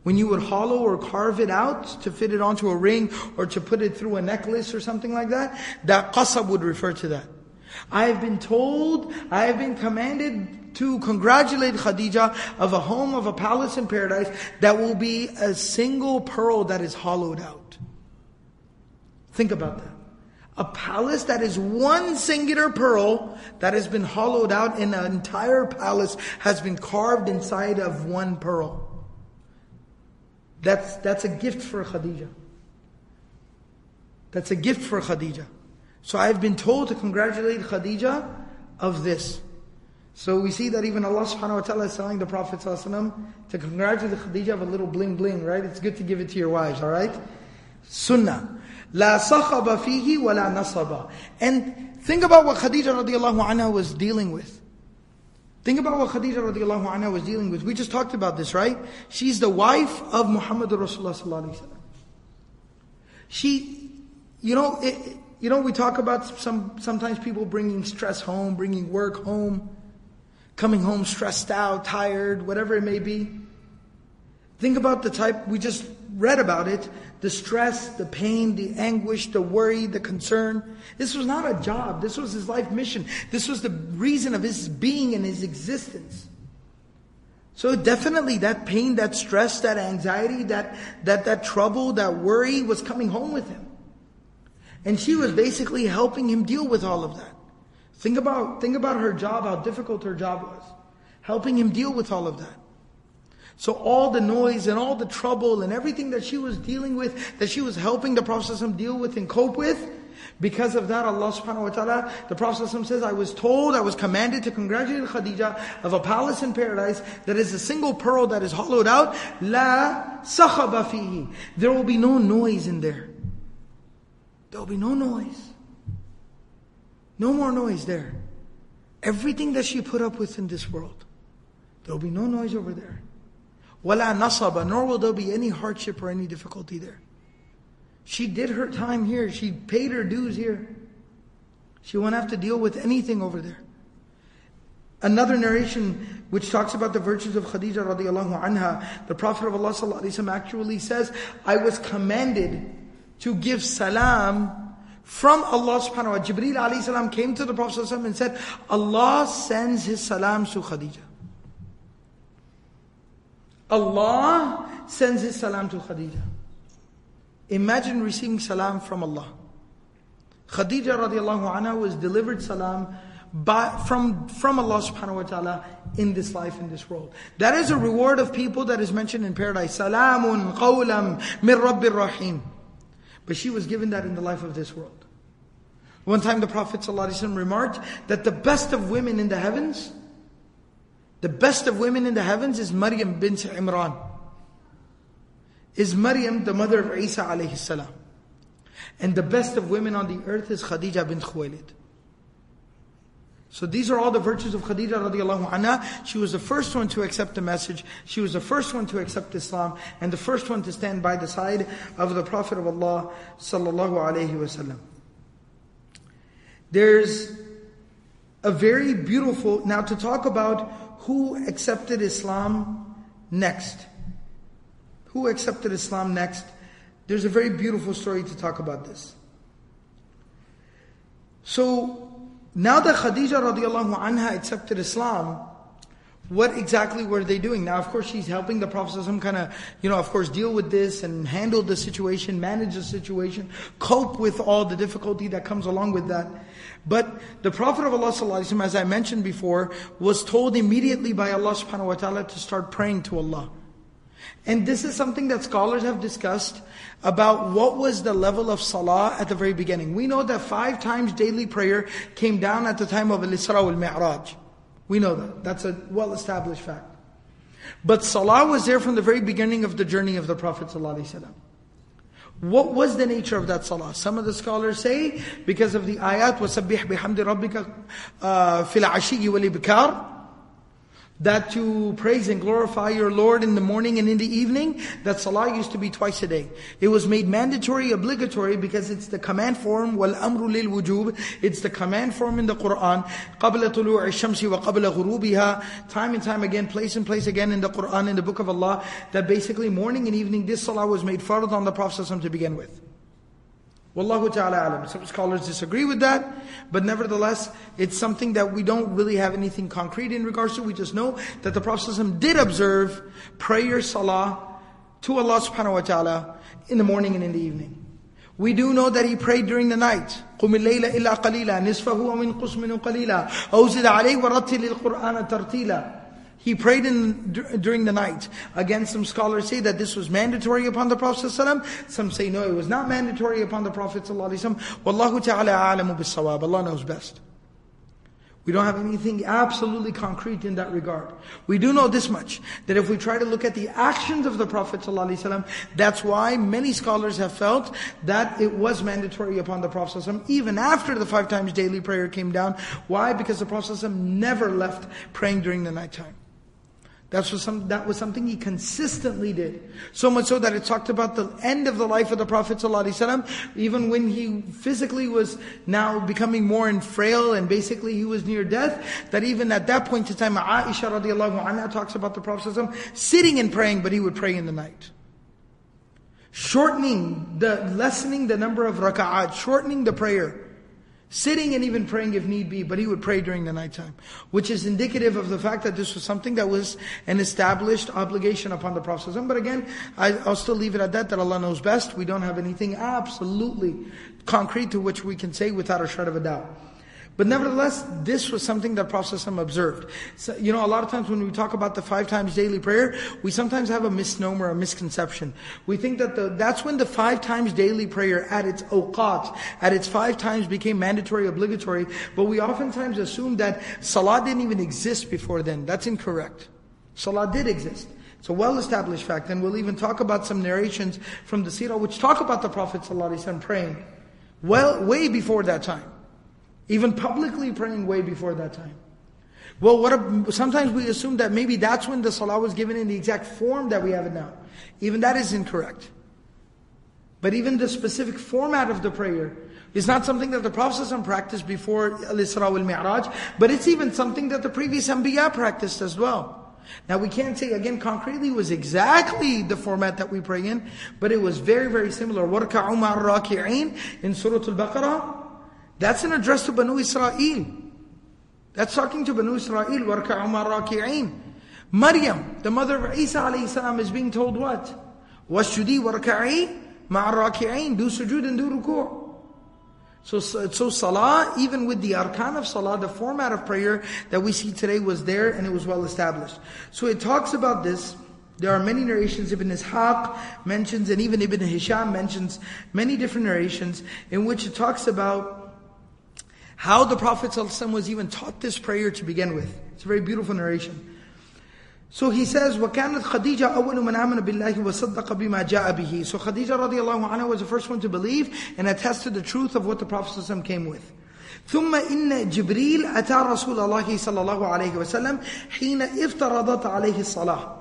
C: when you would hollow or carve it out to fit it onto a ring or to put it through a necklace or something like that, that qasab would refer to that. I have been told, I have been commanded to congratulate Khadija of a home of a palace in paradise that will be a single pearl that is hollowed out. Think about that. A palace that is one singular pearl that has been hollowed out and an entire palace has been carved inside of one pearl. That's, that's a gift for Khadija. That's a gift for Khadija. So I've been told to congratulate Khadija of this. So we see that even Allah subhanahu wa ta'ala is telling the Prophet to congratulate Khadija of a little bling bling, right? It's good to give it to your wives, alright? Sunnah. La sakhaba fihi wa la nasaba. And think about what Khadija radiallahu anha was dealing with. Think about what Khadija radiallahu anha was dealing with. We just talked about this, right? She's the wife of Muhammad Rasulullah sallallahu She, you know, it, you know, we talk about some, sometimes people bringing stress home, bringing work home, coming home stressed out, tired, whatever it may be. Think about the type, we just read about it, the stress, the pain, the anguish, the worry, the concern. This was not a job. This was his life mission. This was the reason of his being and his existence. So definitely that pain, that stress, that anxiety, that, that, that trouble, that worry was coming home with him. And she was basically helping him deal with all of that. Think about, think about her job, how difficult her job was. Helping him deal with all of that. So all the noise and all the trouble and everything that she was dealing with, that she was helping the Prophet deal with and cope with, because of that, Allah subhanahu wa ta'ala, the Prophet says, I was told, I was commanded to congratulate Khadija of a palace in paradise that is a single pearl that is hollowed out. La sakhaba fihi. There will be no noise in there. There'll be no noise. No more noise there. Everything that she put up with in this world, there'll be no noise over there. Nor will there be any hardship or any difficulty there. She did her time here. She paid her dues here. She won't have to deal with anything over there. Another narration which talks about the virtues of Khadija radiallahu anha, the Prophet of Allah actually says, I was commanded to give salam from Allah subhanahu wa ta'ala. Jibreel came to the Prophet and said, Allah sends his salam to Khadija. Allah sends his salam to Khadija. Imagine receiving salam from Allah. Khadija radiallahu anha was delivered salam by, from, from Allah subhanahu wa ta'ala in this life, in this world. That is a reward of people that is mentioned in paradise. Salamun qawlam min Rabbir Rahim. But she was given that in the life of this world. One time the Prophet remarked that the best of women in the heavens, the best of women in the heavens is Maryam bint Imran. Is Maryam the mother of Isa alayhi salam. And the best of women on the earth is Khadija bint Khuwailid. So these are all the virtues of Khadija radiallahu anha. She was the first one to accept the message. She was the first one to accept Islam and the first one to stand by the side of the Prophet of Allah sallallahu alaihi wasallam. There's a very beautiful, now to talk about who accepted Islam next. Who accepted Islam next? There's a very beautiful story to talk about this. So, now that Khadija radiallahu anha accepted Islam, what exactly were they doing? Now, of course, she's helping the Prophet some kind of, you know, of course, deal with this and handle the situation, manage the situation, cope with all the difficulty that comes along with that. But the Prophet of Allah, as I mentioned before, was told immediately by Allah subhanahu wa ta'ala to start praying to Allah. And this is something that scholars have discussed about what was the level of salah at the very beginning. We know that five times daily prayer came down at the time of Al-Isra wal-Mi'raj. We know that. That's a well-established fact. But salah was there from the very beginning of the journey of the Prophet ﷺ. What was the nature of that salah? Some of the scholars say because of the ayat وَسَبِّحْ بِحَمْدِ رَبِّكَ فِي الْعَشِيِّ وَالْإِبْكَارِ that to praise and glorify your Lord in the morning and in the evening, that salah used to be twice a day. It was made mandatory, obligatory, because it's the command form, wal amru lil wujub. It's the command form in the Quran. قَبْلَ طُلُوعِ الشَّمْسِ وَقَبْلَ غُرُوبِهَا Time and time again, place and place again in the Quran, in the book of Allah, that basically morning and evening, this salah was made fard on the Prophet to begin with. Wallahu ta'ala alam. Some scholars disagree with that, but nevertheless, it's something that we don't really have anything concrete in regards to. We just know that the Prophet did observe prayer, salah, to Allah subhanahu wa ta'ala in the morning and in the evening. We do know that he prayed during the night. قُمِ اللَّيْلَ إِلَّا قَلِيلًا نِصْفَهُ وَمِنْ قُسْمِنُ قَلِيلًا أَوْزِدَ عَلَيْهِ وَرَتِّلِ الْقُرْآنَ تَرْتِيلًا he prayed in, during the night. Again, some scholars say that this was mandatory upon the Prophet ﷺ. Some say no, it was not mandatory upon the Prophet ﷺ. Wallahu ta'ala a'lamu bis-sawab. Allah knows best. We don't have anything absolutely concrete in that regard. We do know this much, that if we try to look at the actions of the Prophet ﷺ, that's why many scholars have felt that it was mandatory upon the Prophet ﷺ, even after the five times daily prayer came down. Why? Because the Prophet ﷺ never left praying during the nighttime. That's was some, that was something he consistently did. So much so that it talked about the end of the life of the Prophet ﷺ, even when he physically was now becoming more and frail and basically he was near death, that even at that point in time, Aisha radiallahu anha talks about the Prophet ﷺ sitting and praying, but he would pray in the night. Shortening the, lessening the number of raka'at, shortening the prayer. Sitting and even praying if need be, but he would pray during the nighttime. Which is indicative of the fact that this was something that was an established obligation upon the Prophet. But again, I, will still leave it at that, that Allah knows best. We don't have anything absolutely concrete to which we can say without a shred of a doubt. But nevertheless, this was something that Prophet observed. So, you know, a lot of times when we talk about the five times daily prayer, we sometimes have a misnomer, a misconception. We think that the, that's when the five times daily prayer at its awqat, at its five times became mandatory, obligatory, but we oftentimes assume that salah didn't even exist before then. That's incorrect. Salah did exist. It's a well-established fact, and we'll even talk about some narrations from the seerah which talk about the Prophet ﷺ praying, well, way before that time. Even publicly praying way before that time. Well, what a, sometimes we assume that maybe that's when the salah was given in the exact form that we have it now. Even that is incorrect. But even the specific format of the prayer is not something that the Prophet practiced before Al-Isra wal-Mi'raj, but it's even something that the previous Anbiya practiced as well. Now we can't say again concretely it was exactly the format that we pray in, but it was very, very similar. وَرْكَعُوا مَعَ الرَّاكِعِينَ in Surah Al-Baqarah. That's an address to Banu Israel. That's talking to Banu Israel. وَرْكَعُوا مَعَ الرَّاكِعِينَ Maryam, the mother of Isa alayhi salam, is being told what? وَاشْجُدِي وَرْكَعِي مَعَ الرَّاكِعِينَ Do sujood and do ruku'. So, so salah, even with the arkan of salah, the format of prayer that we see today was there and it was well established. So it talks about this. There are many narrations, Ibn Ishaq mentions, and even Ibn Hisham mentions many different narrations in which it talks about how the Prophet ﷺ was even taught this prayer to begin with. It's a very beautiful narration. So he says, وَكَانَتْ خَدِيجَةَ أَوَّلُ مَنْ آمَنَ بِاللَّهِ وَصَدَّقَ بِمَا جَاءَ بِهِ So Khadija radiallahu anha was the first one to believe and attest to the truth of what the Prophet ﷺ came with. ثم إن جبريل أتى رسول الله صلى الله عليه وسلم حين افترضت عليه الصلاة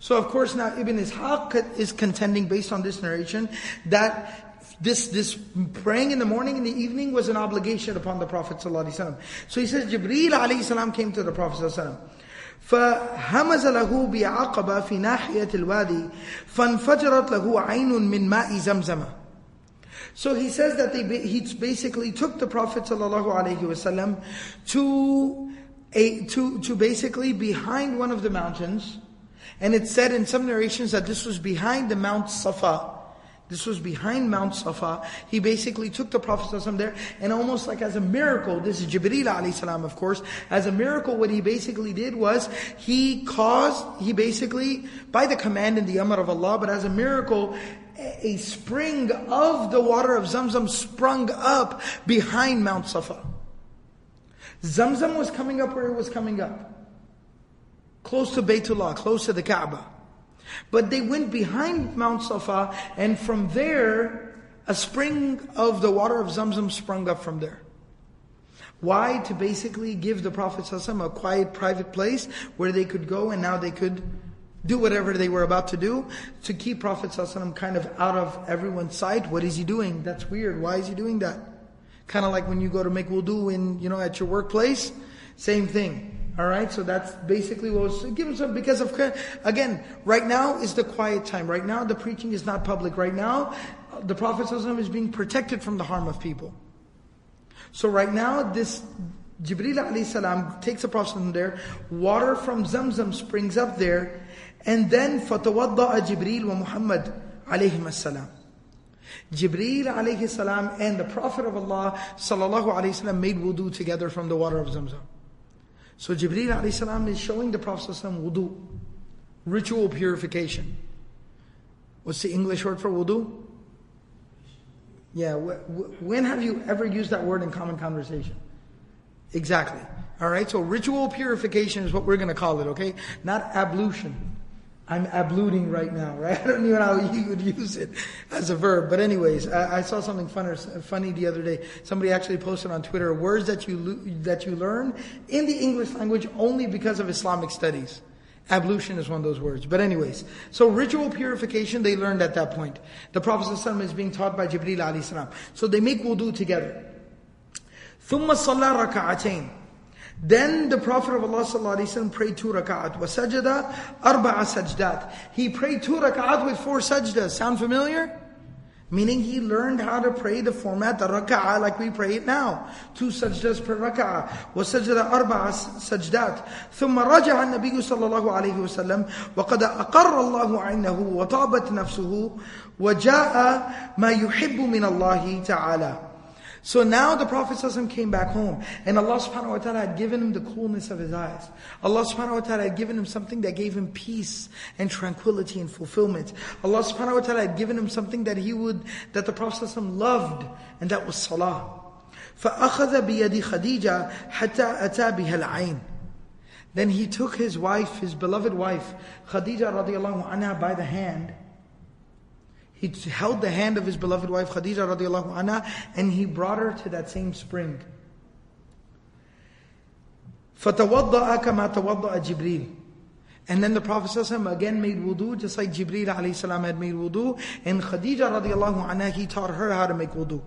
C: So of course now Ibn Ishaq is contending based on this narration that this, this praying in the morning and the evening was an obligation upon the Prophet ﷺ. So he says Jibreel alayhi came to the Prophet ﷺ. فهمز له بعقبة في ناحية الوادي فانفجرت له عين من ماء زمزم So he says that they, he basically took the Prophet ﷺ to, a, to, to basically behind one of the mountains. And it said in some narrations that this was behind the Mount Safa. This was behind Mount Safa. He basically took the Prophet ﷺ there and almost like as a miracle, this is Jibreel alayhi of course, as a miracle what he basically did was he caused, he basically, by the command and the amr of Allah, but as a miracle, a spring of the water of Zamzam sprung up behind Mount Safa. Zamzam was coming up where it was coming up. Close to Baytullah, close to the Kaaba. But they went behind Mount Safa, and from there, a spring of the water of Zamzam sprung up from there. Why? To basically give the Prophet a quiet, private place where they could go and now they could do whatever they were about to do to keep Prophet kind of out of everyone's sight. What is he doing? That's weird. Why is he doing that? Kind of like when you go to make wudu in, you know, at your workplace. Same thing. All right, so that's basically what was given some because of again, right now is the quiet time. Right now, the preaching is not public. Right now, the Prophet is being protected from the harm of people. So right now, this Jibril alayhi salam takes the Prophet from there. Water from Zamzam springs up there, and then fatawadda Jibril wa Muhammad alayhi salam. Jibril alayhi salam and the Prophet of Allah sallallahu alayhi salam made wudu together from the water of Zamzam. So Jibreel alayhi is showing the Prophet wudu, ritual purification. What's the English word for wudu? Yeah, when have you ever used that word in common conversation? Exactly. All right, so ritual purification is what we're going to call it, okay? Not ablution. I'm abluting right now, right? I <laughs> don't even know how you would use it as a verb. But anyways, I, I saw something funny, funny the other day. Somebody actually posted on Twitter words that you that you learn in the English language only because of Islamic studies. Ablution is one of those words. But anyways, so ritual purification they learned at that point. The Prophet ﷺ is being taught by Jibreel alayhi salam. So they make wudu together. ثم صلى ركعتين then the Prophet of Allah ﷺ prayed two rak'at. وَسَجَدَ أَرْبَعَ سَجْدَات He prayed two rak'at with four sajdas. Sound familiar? Meaning he learned how to pray the format, the rak'ah, like we pray it now. Two sajdas per rak'ah. وسجد أربع سجدات. ثم رجع النبي صلى الله عليه وسلم وقد أقر الله عينه وطابت نفسه وجاء ما يحب من الله تعالى. So now the Prophet ﷺ came back home and Allah subhanahu wa ta'ala had given him the coolness of his eyes. Allah subhanahu wa ta'ala had given him something that gave him peace and tranquility and fulfillment. Allah subhanahu wa ta'ala had given him something that he would, that the Prophet ﷺ loved and that was salah. فأخذ بيد خديجة حتى أتى بها العين. Then he took his wife, his beloved wife, Khadija radiallahu anha by the hand he held the hand of his beloved wife Khadija radiallahu anha and he brought her to that same spring. فَتَوَضَّأَ كَمَا تَوَضَّأَ جِبْرِيلٌ And then the Prophet ﷺ again made wudu, just like Jibreel alayhi salam had made wudu. And Khadija radiallahu anha, he taught her how to make wudu.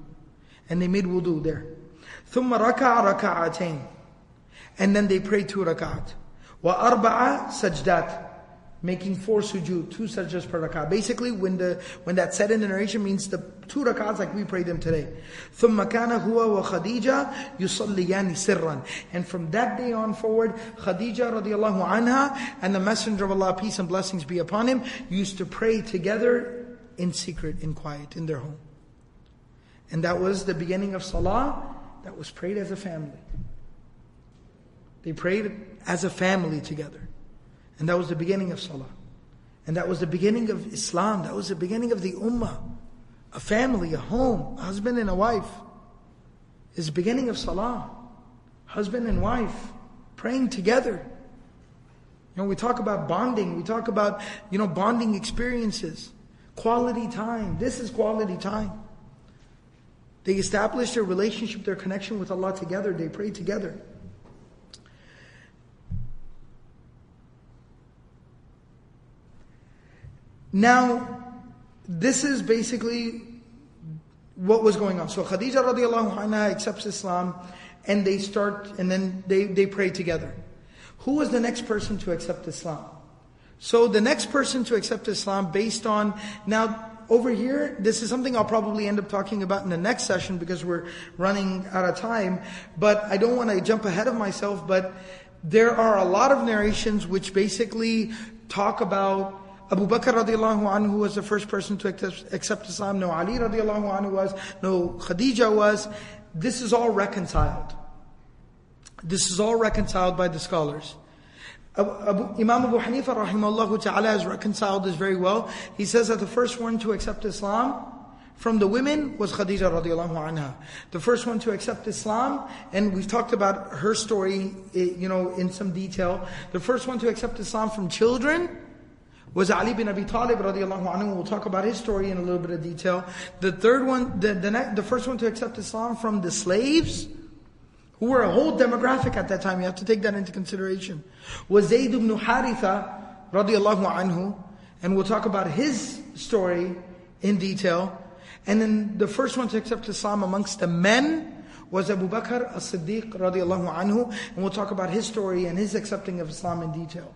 C: And they made wudu there. ثم ركع ركعتين. And then they prayed two rakat. وأربع سجدات making four sujood, two sajdas per rak'ah. Basically, when the when that said in the narration means the two rak'ahs like we prayed them today. ثم كان هو وخديجة يصليان سرا. And from that day on forward, Khadija radiallahu anha and the Messenger of Allah, peace and blessings be upon him, used to pray together in secret, in quiet, in their home. And that was the beginning of Salah that was prayed as a family. They prayed as a family together. And that was the beginning of Salah. And that was the beginning of Islam. That was the beginning of the Ummah. A family, a home, a husband and a wife. Is the beginning of Salah. Husband and wife praying together. You know, we talk about bonding. We talk about, you know, bonding experiences. Quality time. This is quality time. They establish their relationship, their connection with Allah together. They pray together. Now, this is basically what was going on. So Khadija radiallahu anha accepts Islam and they start, and then they, they pray together. Who was the next person to accept Islam? So the next person to accept Islam based on, now over here, this is something I'll probably end up talking about in the next session because we're running out of time, but I don't want to jump ahead of myself, but there are a lot of narrations which basically talk about Abu Bakr radiallahu anhu was the first person to accept Islam. No Ali radiallahu anhu was. No Khadija was. This is all reconciled. This is all reconciled by the scholars. Abu, Imam Abu Hanifa rahimahullah ta'ala has reconciled this very well. He says that the first one to accept Islam from the women was Khadija radiallahu anha. The first one to accept Islam, and we've talked about her story, eh, you know, in some detail. The first one to accept Islam from children was Ali bin Abi Talib radiallahu anhu. We'll talk about his story in a little bit of detail. The third one, the, the, the first one to accept Islam from the slaves, who were a whole demographic at that time, you have to take that into consideration, was Zayd ibn Haritha radiallahu anhu. And we'll talk about his story in detail. And then the first one to accept Islam amongst the men was Abu Bakr as-Siddiq radiallahu anhu. And we'll talk about his story and his accepting of Islam in detail.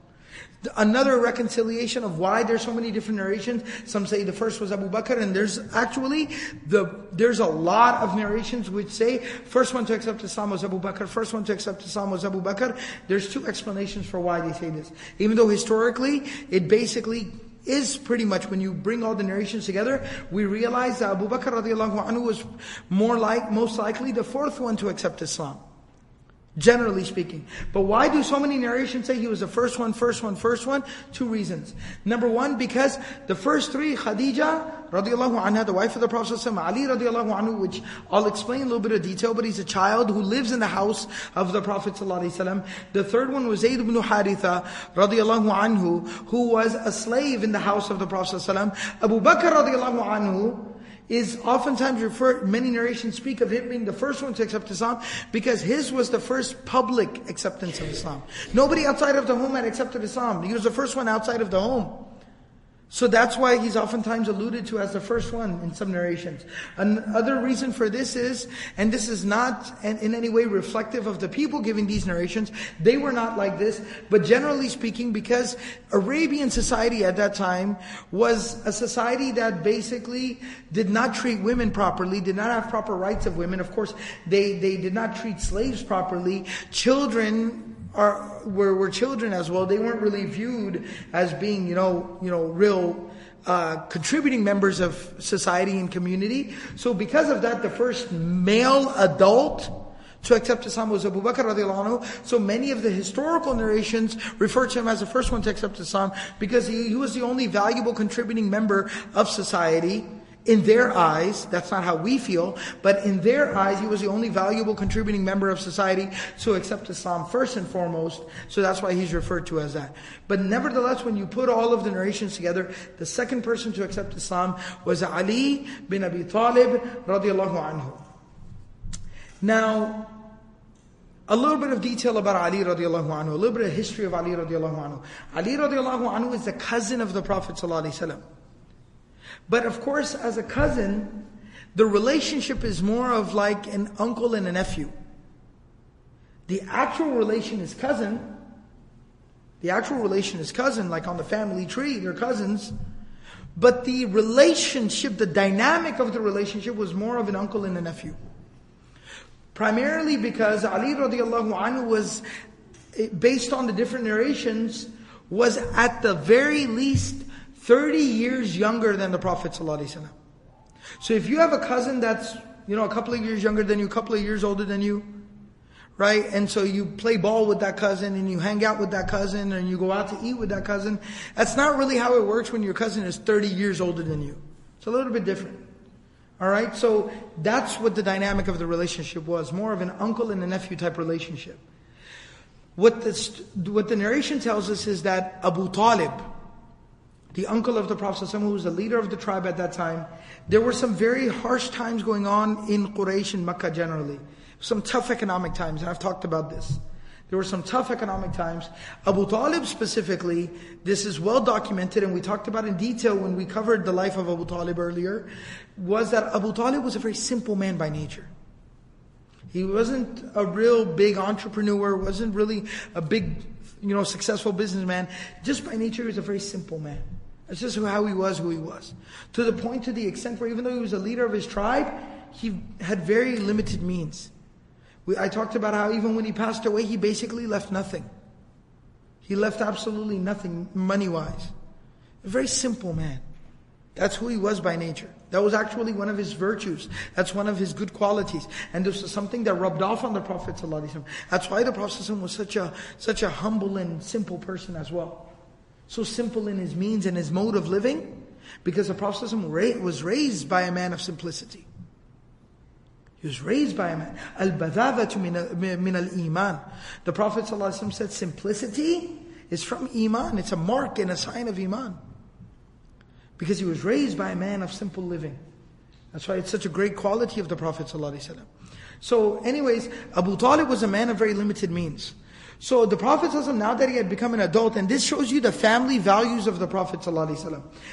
C: Another reconciliation of why there's so many different narrations. Some say the first was Abu Bakr, and there's actually the there's a lot of narrations which say first one to accept Islam was Abu Bakr, first one to accept Islam was Abu Bakr. There's two explanations for why they say this. Even though historically it basically is pretty much when you bring all the narrations together, we realize that Abu Bakr radiallahu anhu was more like most likely the fourth one to accept Islam. Generally speaking. But why do so many narrations say he was the first one, first one, first one? Two reasons. Number one, because the first three, Khadija radiallahu anha, the wife of the Prophet Ali radiallahu anhu, which I'll explain a little bit of detail, but he's a child who lives in the house of the Prophet. The third one was Zayd ibn Haritha radiallahu anhu, who was a slave in the house of the Prophet Abu Bakr radiallahu anhu, is oftentimes referred, many narrations speak of him being the first one to accept Islam because his was the first public acceptance of Islam. Nobody outside of the home had accepted Islam. He was the first one outside of the home. So that's why he's oftentimes alluded to as the first one in some narrations. Another reason for this is, and this is not in any way reflective of the people giving these narrations, they were not like this, but generally speaking, because Arabian society at that time was a society that basically did not treat women properly, did not have proper rights of women. Of course, they, they did not treat slaves properly. Children are were, were children as well. They weren't really viewed as being, you know, you know, real uh, contributing members of society and community. So because of that, the first male adult to accept Islam was Abu Bakr radiallahu anhu. So many of the historical narrations refer to him as the first one to accept Islam because he, he was the only valuable contributing member of society in their eyes, that's not how we feel, but in their eyes, he was the only valuable contributing member of society to accept Islam first and foremost. So that's why he's referred to as that. But nevertheless, when you put all of the narrations together, the second person to accept Islam was Ali bin Abi Talib radiallahu anhu. Now, a little bit of detail about Ali radiallahu anhu, a little bit of history of Ali radiallahu anhu. Ali radiallahu anhu is the cousin of the Prophet sallallahu But of course, as a cousin, the relationship is more of like an uncle and a nephew. The actual relation is cousin. The actual relation is cousin, like on the family tree, they're cousins. But the relationship, the dynamic of the relationship was more of an uncle and a nephew. Primarily because Ali radiallahu anhu was, eh, based on the different narrations, was at the very least 30 years younger than the Prophet ﷺ. So if you have a cousin that's, you know, a couple of years younger than you, a couple of years older than you, right? And so you play ball with that cousin and you hang out with that cousin and you go out to eat with that cousin. That's not really how it works when your cousin is 30 years older than you. It's a little bit different. Alright? So that's what the dynamic of the relationship was. More of an uncle and a nephew type relationship. What the, what the narration tells us is that Abu Talib, the uncle of the Prophet who was the leader of the tribe at that time, there were some very harsh times going on in Quraysh and Makkah generally some tough economic times, and I've talked about this. There were some tough economic times. Abu Talib specifically, this is well documented, and we talked about in detail when we covered the life of Abu Talib earlier, was that Abu Talib was a very simple man by nature. He wasn't a real big entrepreneur, wasn't really a big, you know, successful businessman. Just by nature, he was a very simple man. That's just how he was, who he was. To the point, to the extent where even though he was a leader of his tribe, he had very limited means. We, I talked about how even when he passed away, he basically left nothing. He left absolutely nothing money wise. A very simple man. That's who he was by nature. That was actually one of his virtues. That's one of his good qualities. And this was something that rubbed off on the Prophet ﷺ. That's why the Prophet ﷺ was such a, such a humble and simple person as well so simple in his means and his mode of living, because the Prophet was raised by a man of simplicity. He was raised by a man. Al badavatu min al iman. The Prophet said, simplicity is from iman. It's a mark and a sign of iman. Because he was raised by a man of simple living. That's why it's such a great quality of the Prophet So, anyways, Abu Talib was a man of very limited means. So the Prophet now that he had become an adult, and this shows you the family values of the Prophet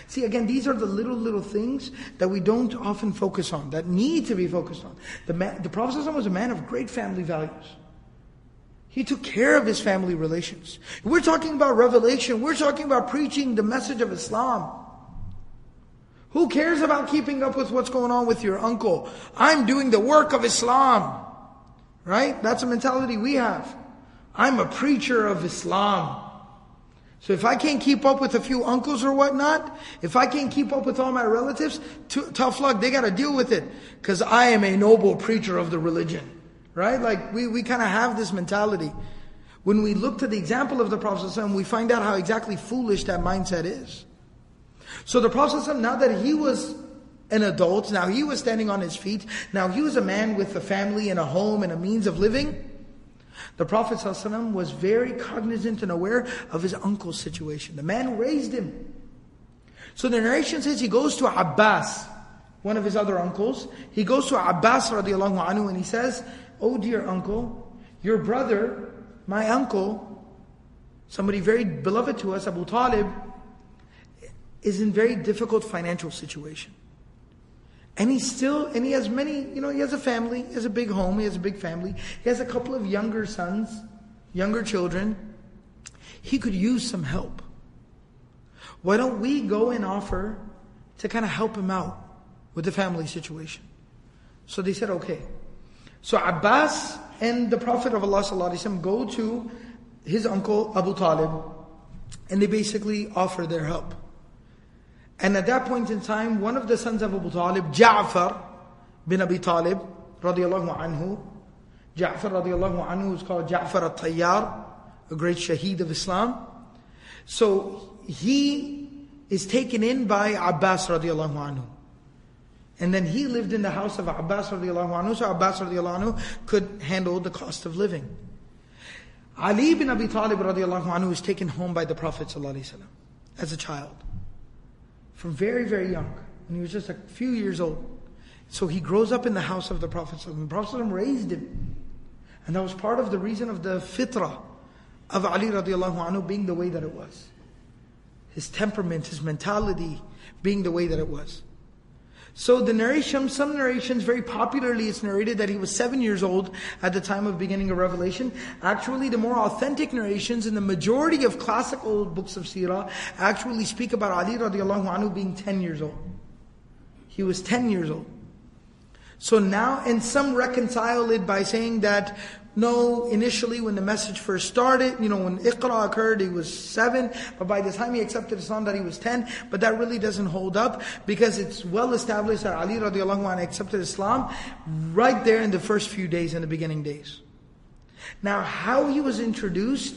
C: See, again, these are the little, little things that we don't often focus on, that need to be focused on. The, man, the Prophet was a man of great family values. He took care of his family relations. We're talking about revelation. We're talking about preaching the message of Islam. Who cares about keeping up with what's going on with your uncle? I'm doing the work of Islam. Right? That's a mentality we have. I'm a preacher of Islam. So if I can't keep up with a few uncles or whatnot, if I can't keep up with all my relatives, t- tough luck, they gotta deal with it. Cause I am a noble preacher of the religion. Right? Like we, we kind of have this mentality. When we look to the example of the Prophet ﷺ, we find out how exactly foolish that mindset is. So the Prophet ﷺ, now that he was an adult, now he was standing on his feet, now he was a man with a family and a home and a means of living, the Prophet ﷺ was very cognizant and aware of his uncle's situation. The man raised him. So the narration says he goes to Abbas, one of his other uncles. He goes to Abbas radiallahu anhu and he says, Oh dear uncle, your brother, my uncle, somebody very beloved to us, Abu Talib, is in very difficult financial situation. And he's still, and he has many, you know, he has a family, he has a big home, he has a big family. He has a couple of younger sons, younger children. He could use some help. Why don't we go and offer to kind of help him out with the family situation? So they said, okay. So Abbas and the Prophet of Allah وسلم, go to his uncle Abu Talib and they basically offer their help. And at that point in time, one of the sons of Abu Talib, Ja'far bin Abi Talib, radiallahu anhu, Ja'far radiallahu anhu is called Ja'far al-Tayyar, a great shaheed of Islam. So he is taken in by Abbas radiallahu anhu. And then he lived in the house of Abbas radiallahu anhu, so Abbas radiallahu anhu could handle the cost of living. Ali bin Abi Talib radiallahu anhu is taken home by the Prophet as a child from very, very young, when he was just a few years old. So he grows up in the house of the Prophet. The Prophet raised him. And that was part of the reason of the fitrah of Ali radiallahu anhu being the way that it was. His temperament, his mentality being the way that it was. So the narration, some narrations, very popularly it's narrated that he was seven years old at the time of beginning of Revelation. Actually, the more authentic narrations in the majority of classical books of Seerah actually speak about Ali radiallahu anhu being 10 years old. He was 10 years old. So now, and some reconcile it by saying that no, initially when the message first started, you know, when Iqra occurred, he was seven, but by the time he accepted Islam that he was ten, but that really doesn't hold up because it's well established that Ali radiallahu anhu accepted Islam right there in the first few days, in the beginning days. Now, how he was introduced,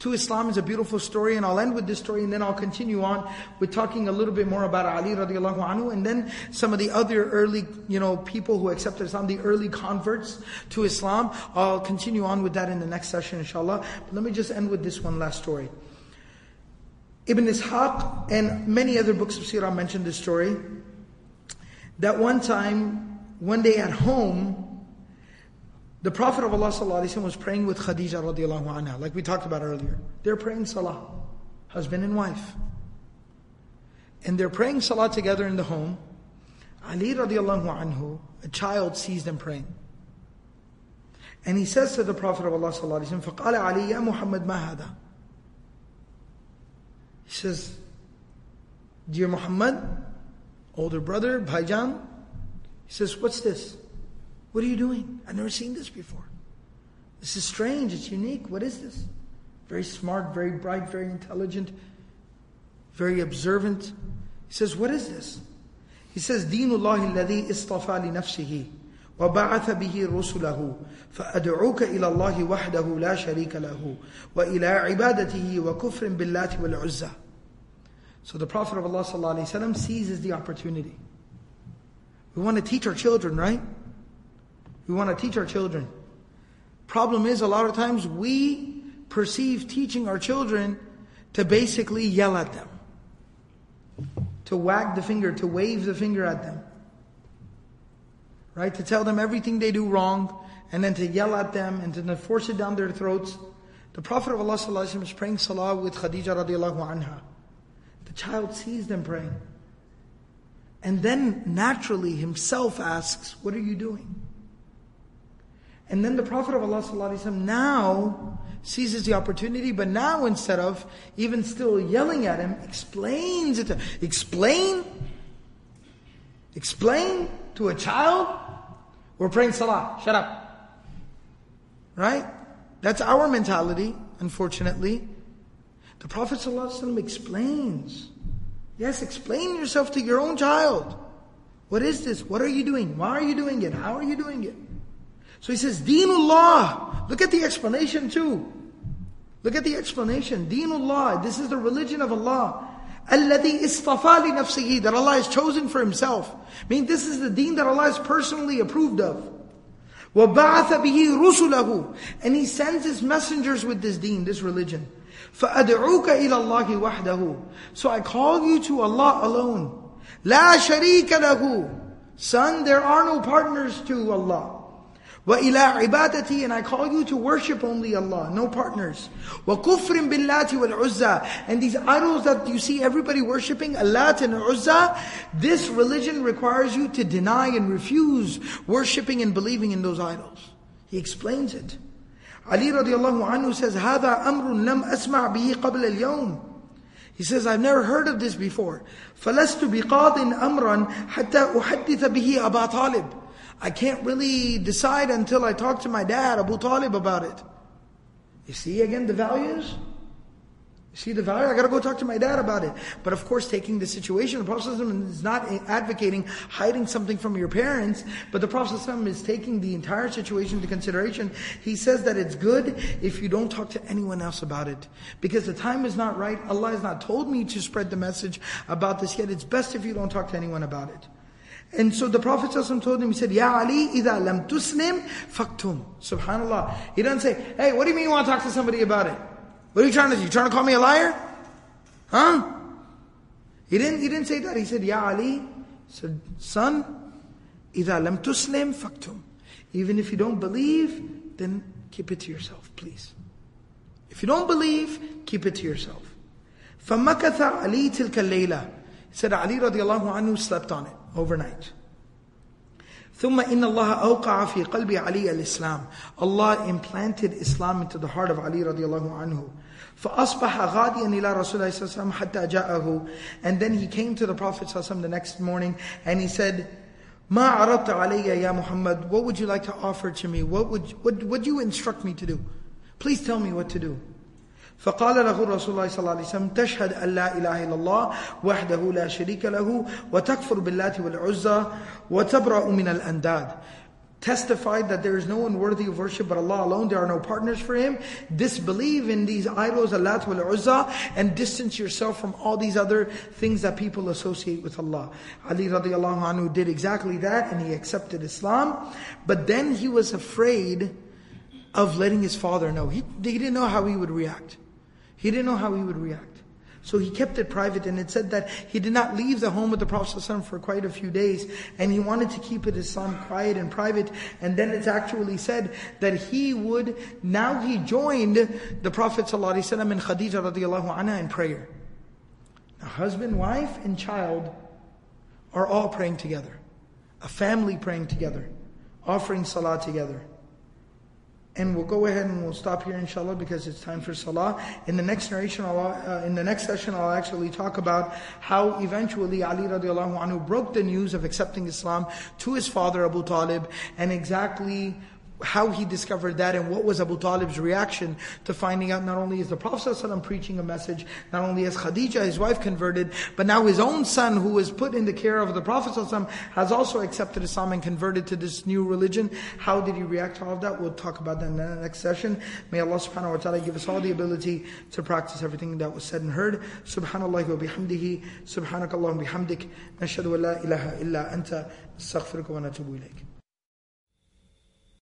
C: to Islam is a beautiful story, and I'll end with this story, and then I'll continue on with talking a little bit more about Ali radiallahu anhu, and then some of the other early, you know, people who accepted Islam, the early converts to Islam. I'll continue on with that in the next session, inshallah. But let me just end with this one last story. Ibn Ishaq and many other books of Seerah mention this story. That one time, one day at home, the Prophet of Allah was praying with Khadija radiallahu anha, like we talked about earlier. They're praying salah, husband and wife. And they're praying salah together in the home. Ali radiallahu anhu, a child sees them praying. And he says to the Prophet of Allah فَقَالَ عَلِي يَا مُحَمَّدْ مَا هَذَا He says, Dear Muhammad, older brother, Bhaijan, he says, what's this? What are you doing? I've never seen this before. This is strange. It's unique. What is this? Very smart, very bright, very intelligent, very observant. He says, What is this? He says, دين الله الذي اصطفى لنفسه وبعث به رسله فأدعوك إلى الله وحده لا شريك له وإلى عبادته وكفر بالله والعزى So the Prophet of Allah ﷺ seizes the opportunity. We want to teach our children, right? We want to teach our children. Problem is, a lot of times we perceive teaching our children to basically yell at them, to wag the finger, to wave the finger at them, right? To tell them everything they do wrong, and then to yell at them and to force it down their throats. The Prophet of Allah is praying salah with Khadija radiallahu anha. The child sees them praying. And then naturally himself asks, What are you doing? And then the Prophet of Allah now seizes the opportunity, but now instead of even still yelling at him, explains it to explain, explain to a child, we're praying salah, shut up. Right? That's our mentality, unfortunately. The Prophet ﷺ explains. Yes, explain yourself to your own child. What is this? What are you doing? Why are you doing it? How are you doing it? So he says, Deenullah. Look at the explanation too. Look at the explanation. Deenullah. This is the religion of Allah. الذي اصطفى لنفسه that Allah has chosen for Himself. I mean, this is the deen that Allah has personally approved of. وَبَعَثَ بِهِ رُسُلَهُ And He sends His messengers with this deen, this religion. فَأَدْعُوكَ إِلَى اللَّهِ وَحْدَهُ So I call you to Allah alone. لَا شَرِيكَ لَهُ Son, there are no partners to Allah. وَإِلَىٰ عِبَادَتِي And I call you to worship only Allah, no partners. وَكُفْرٍ بِاللَّاتِ وَالْعُزَّى And these idols that you see everybody worshipping, Allat and Uzza, this religion requires you to deny and refuse worshipping and believing in those idols. He explains it. Ali radiallahu anhu says, هَذَا أَمْرٌ لَمْ أَسْمَعْ بِهِ قَبْلَ الْيَوْمِ He says, I've never heard of this before. فَلَسْتُ بِقَاضٍ أَمْرًا حَتَّى أُحَدِّثَ بِهِ أَبَا طَالِبٍ I can't really decide until I talk to my dad, Abu Talib, about it. You see again the values? You see the value? I gotta go talk to my dad about it. But of course, taking the situation, the Prophet is not advocating hiding something from your parents, but the Prophet is taking the entire situation into consideration. He says that it's good if you don't talk to anyone else about it. Because the time is not right. Allah has not told me to spread the message about this yet. It's best if you don't talk to anyone about it. And so the Prophet told him, he said, Ya Ali, إِذَا lam tuslim faktum. Subhanallah. He doesn't say, hey, what do you mean you want to talk to somebody about it? What are you trying to do? You trying to call me a liar? Huh? He didn't, he didn't say that. He said, Ya Ali, he said, son, إِذَا lam tuslim faktum. Even if you don't believe, then keep it to yourself, please. If you don't believe, keep it to yourself. فَمَكَثَ عَلِي تِلْكَ اللَّيْلَةِ Said Ali radiallahu anhu slept on it overnight. ثم إن الله أوقع في قلب علي الإسلام Allah implanted Islam into the heart of Ali رضي الله عنه فأصبح غاديا إلى رسول الله صلى الله عليه وسلم حتى جاءه and then he came to the Prophet صلى الله عليه وسلم the next morning and he said ما عرضت علي يا محمد what would you like to offer to me what would what would you instruct me to do please tell me what to do فقال له الرسول الله صلى الله عليه وسلم تشهد أن لا إله إلا الله وحده لا شريك له وتكفر باللات وَالعُزَّةِ وتبرأ من الأنداد testified that there is no one worthy of worship but Allah alone, there are no partners for Him, disbelieve in these idols, Allat wal Uzza, and distance yourself from all these other things that people associate with Allah. Ali radiallahu anhu did exactly that and he accepted Islam, but then he was afraid of letting his father know. He, he didn't know how he would react. He didn't know how he would react. So he kept it private and it said that he did not leave the home of the Prophet ﷺ for quite a few days and he wanted to keep it his son quiet and private and then it's actually said that he would, now he joined the Prophet ﷺ and Khadija radiallahu anha in prayer. Now husband, wife and child are all praying together. A family praying together. Offering salah together. And we'll go ahead and we'll stop here inshallah because it's time for salah. In the next narration, uh, in the next session, I'll actually talk about how eventually Ali radiallahu anhu broke the news of accepting Islam to his father Abu Talib and exactly how he discovered that and what was Abu Talib's reaction to finding out not only is the Prophet ﷺ preaching a message, not only is Khadija, his wife, converted, but now his own son, who was put in the care of the Prophet ﷺ, has also accepted Islam and converted to this new religion. How did he react to all of that? We'll talk about that in the next session. May Allah subhanahu wa ta'ala give us all the ability to practice everything that was said and heard. Subhanallah wa bihamdihi, subhanakallah wa bihamdik, nashadu wa la ilaha illa anta, astaghfiruka wa natubu ilayk.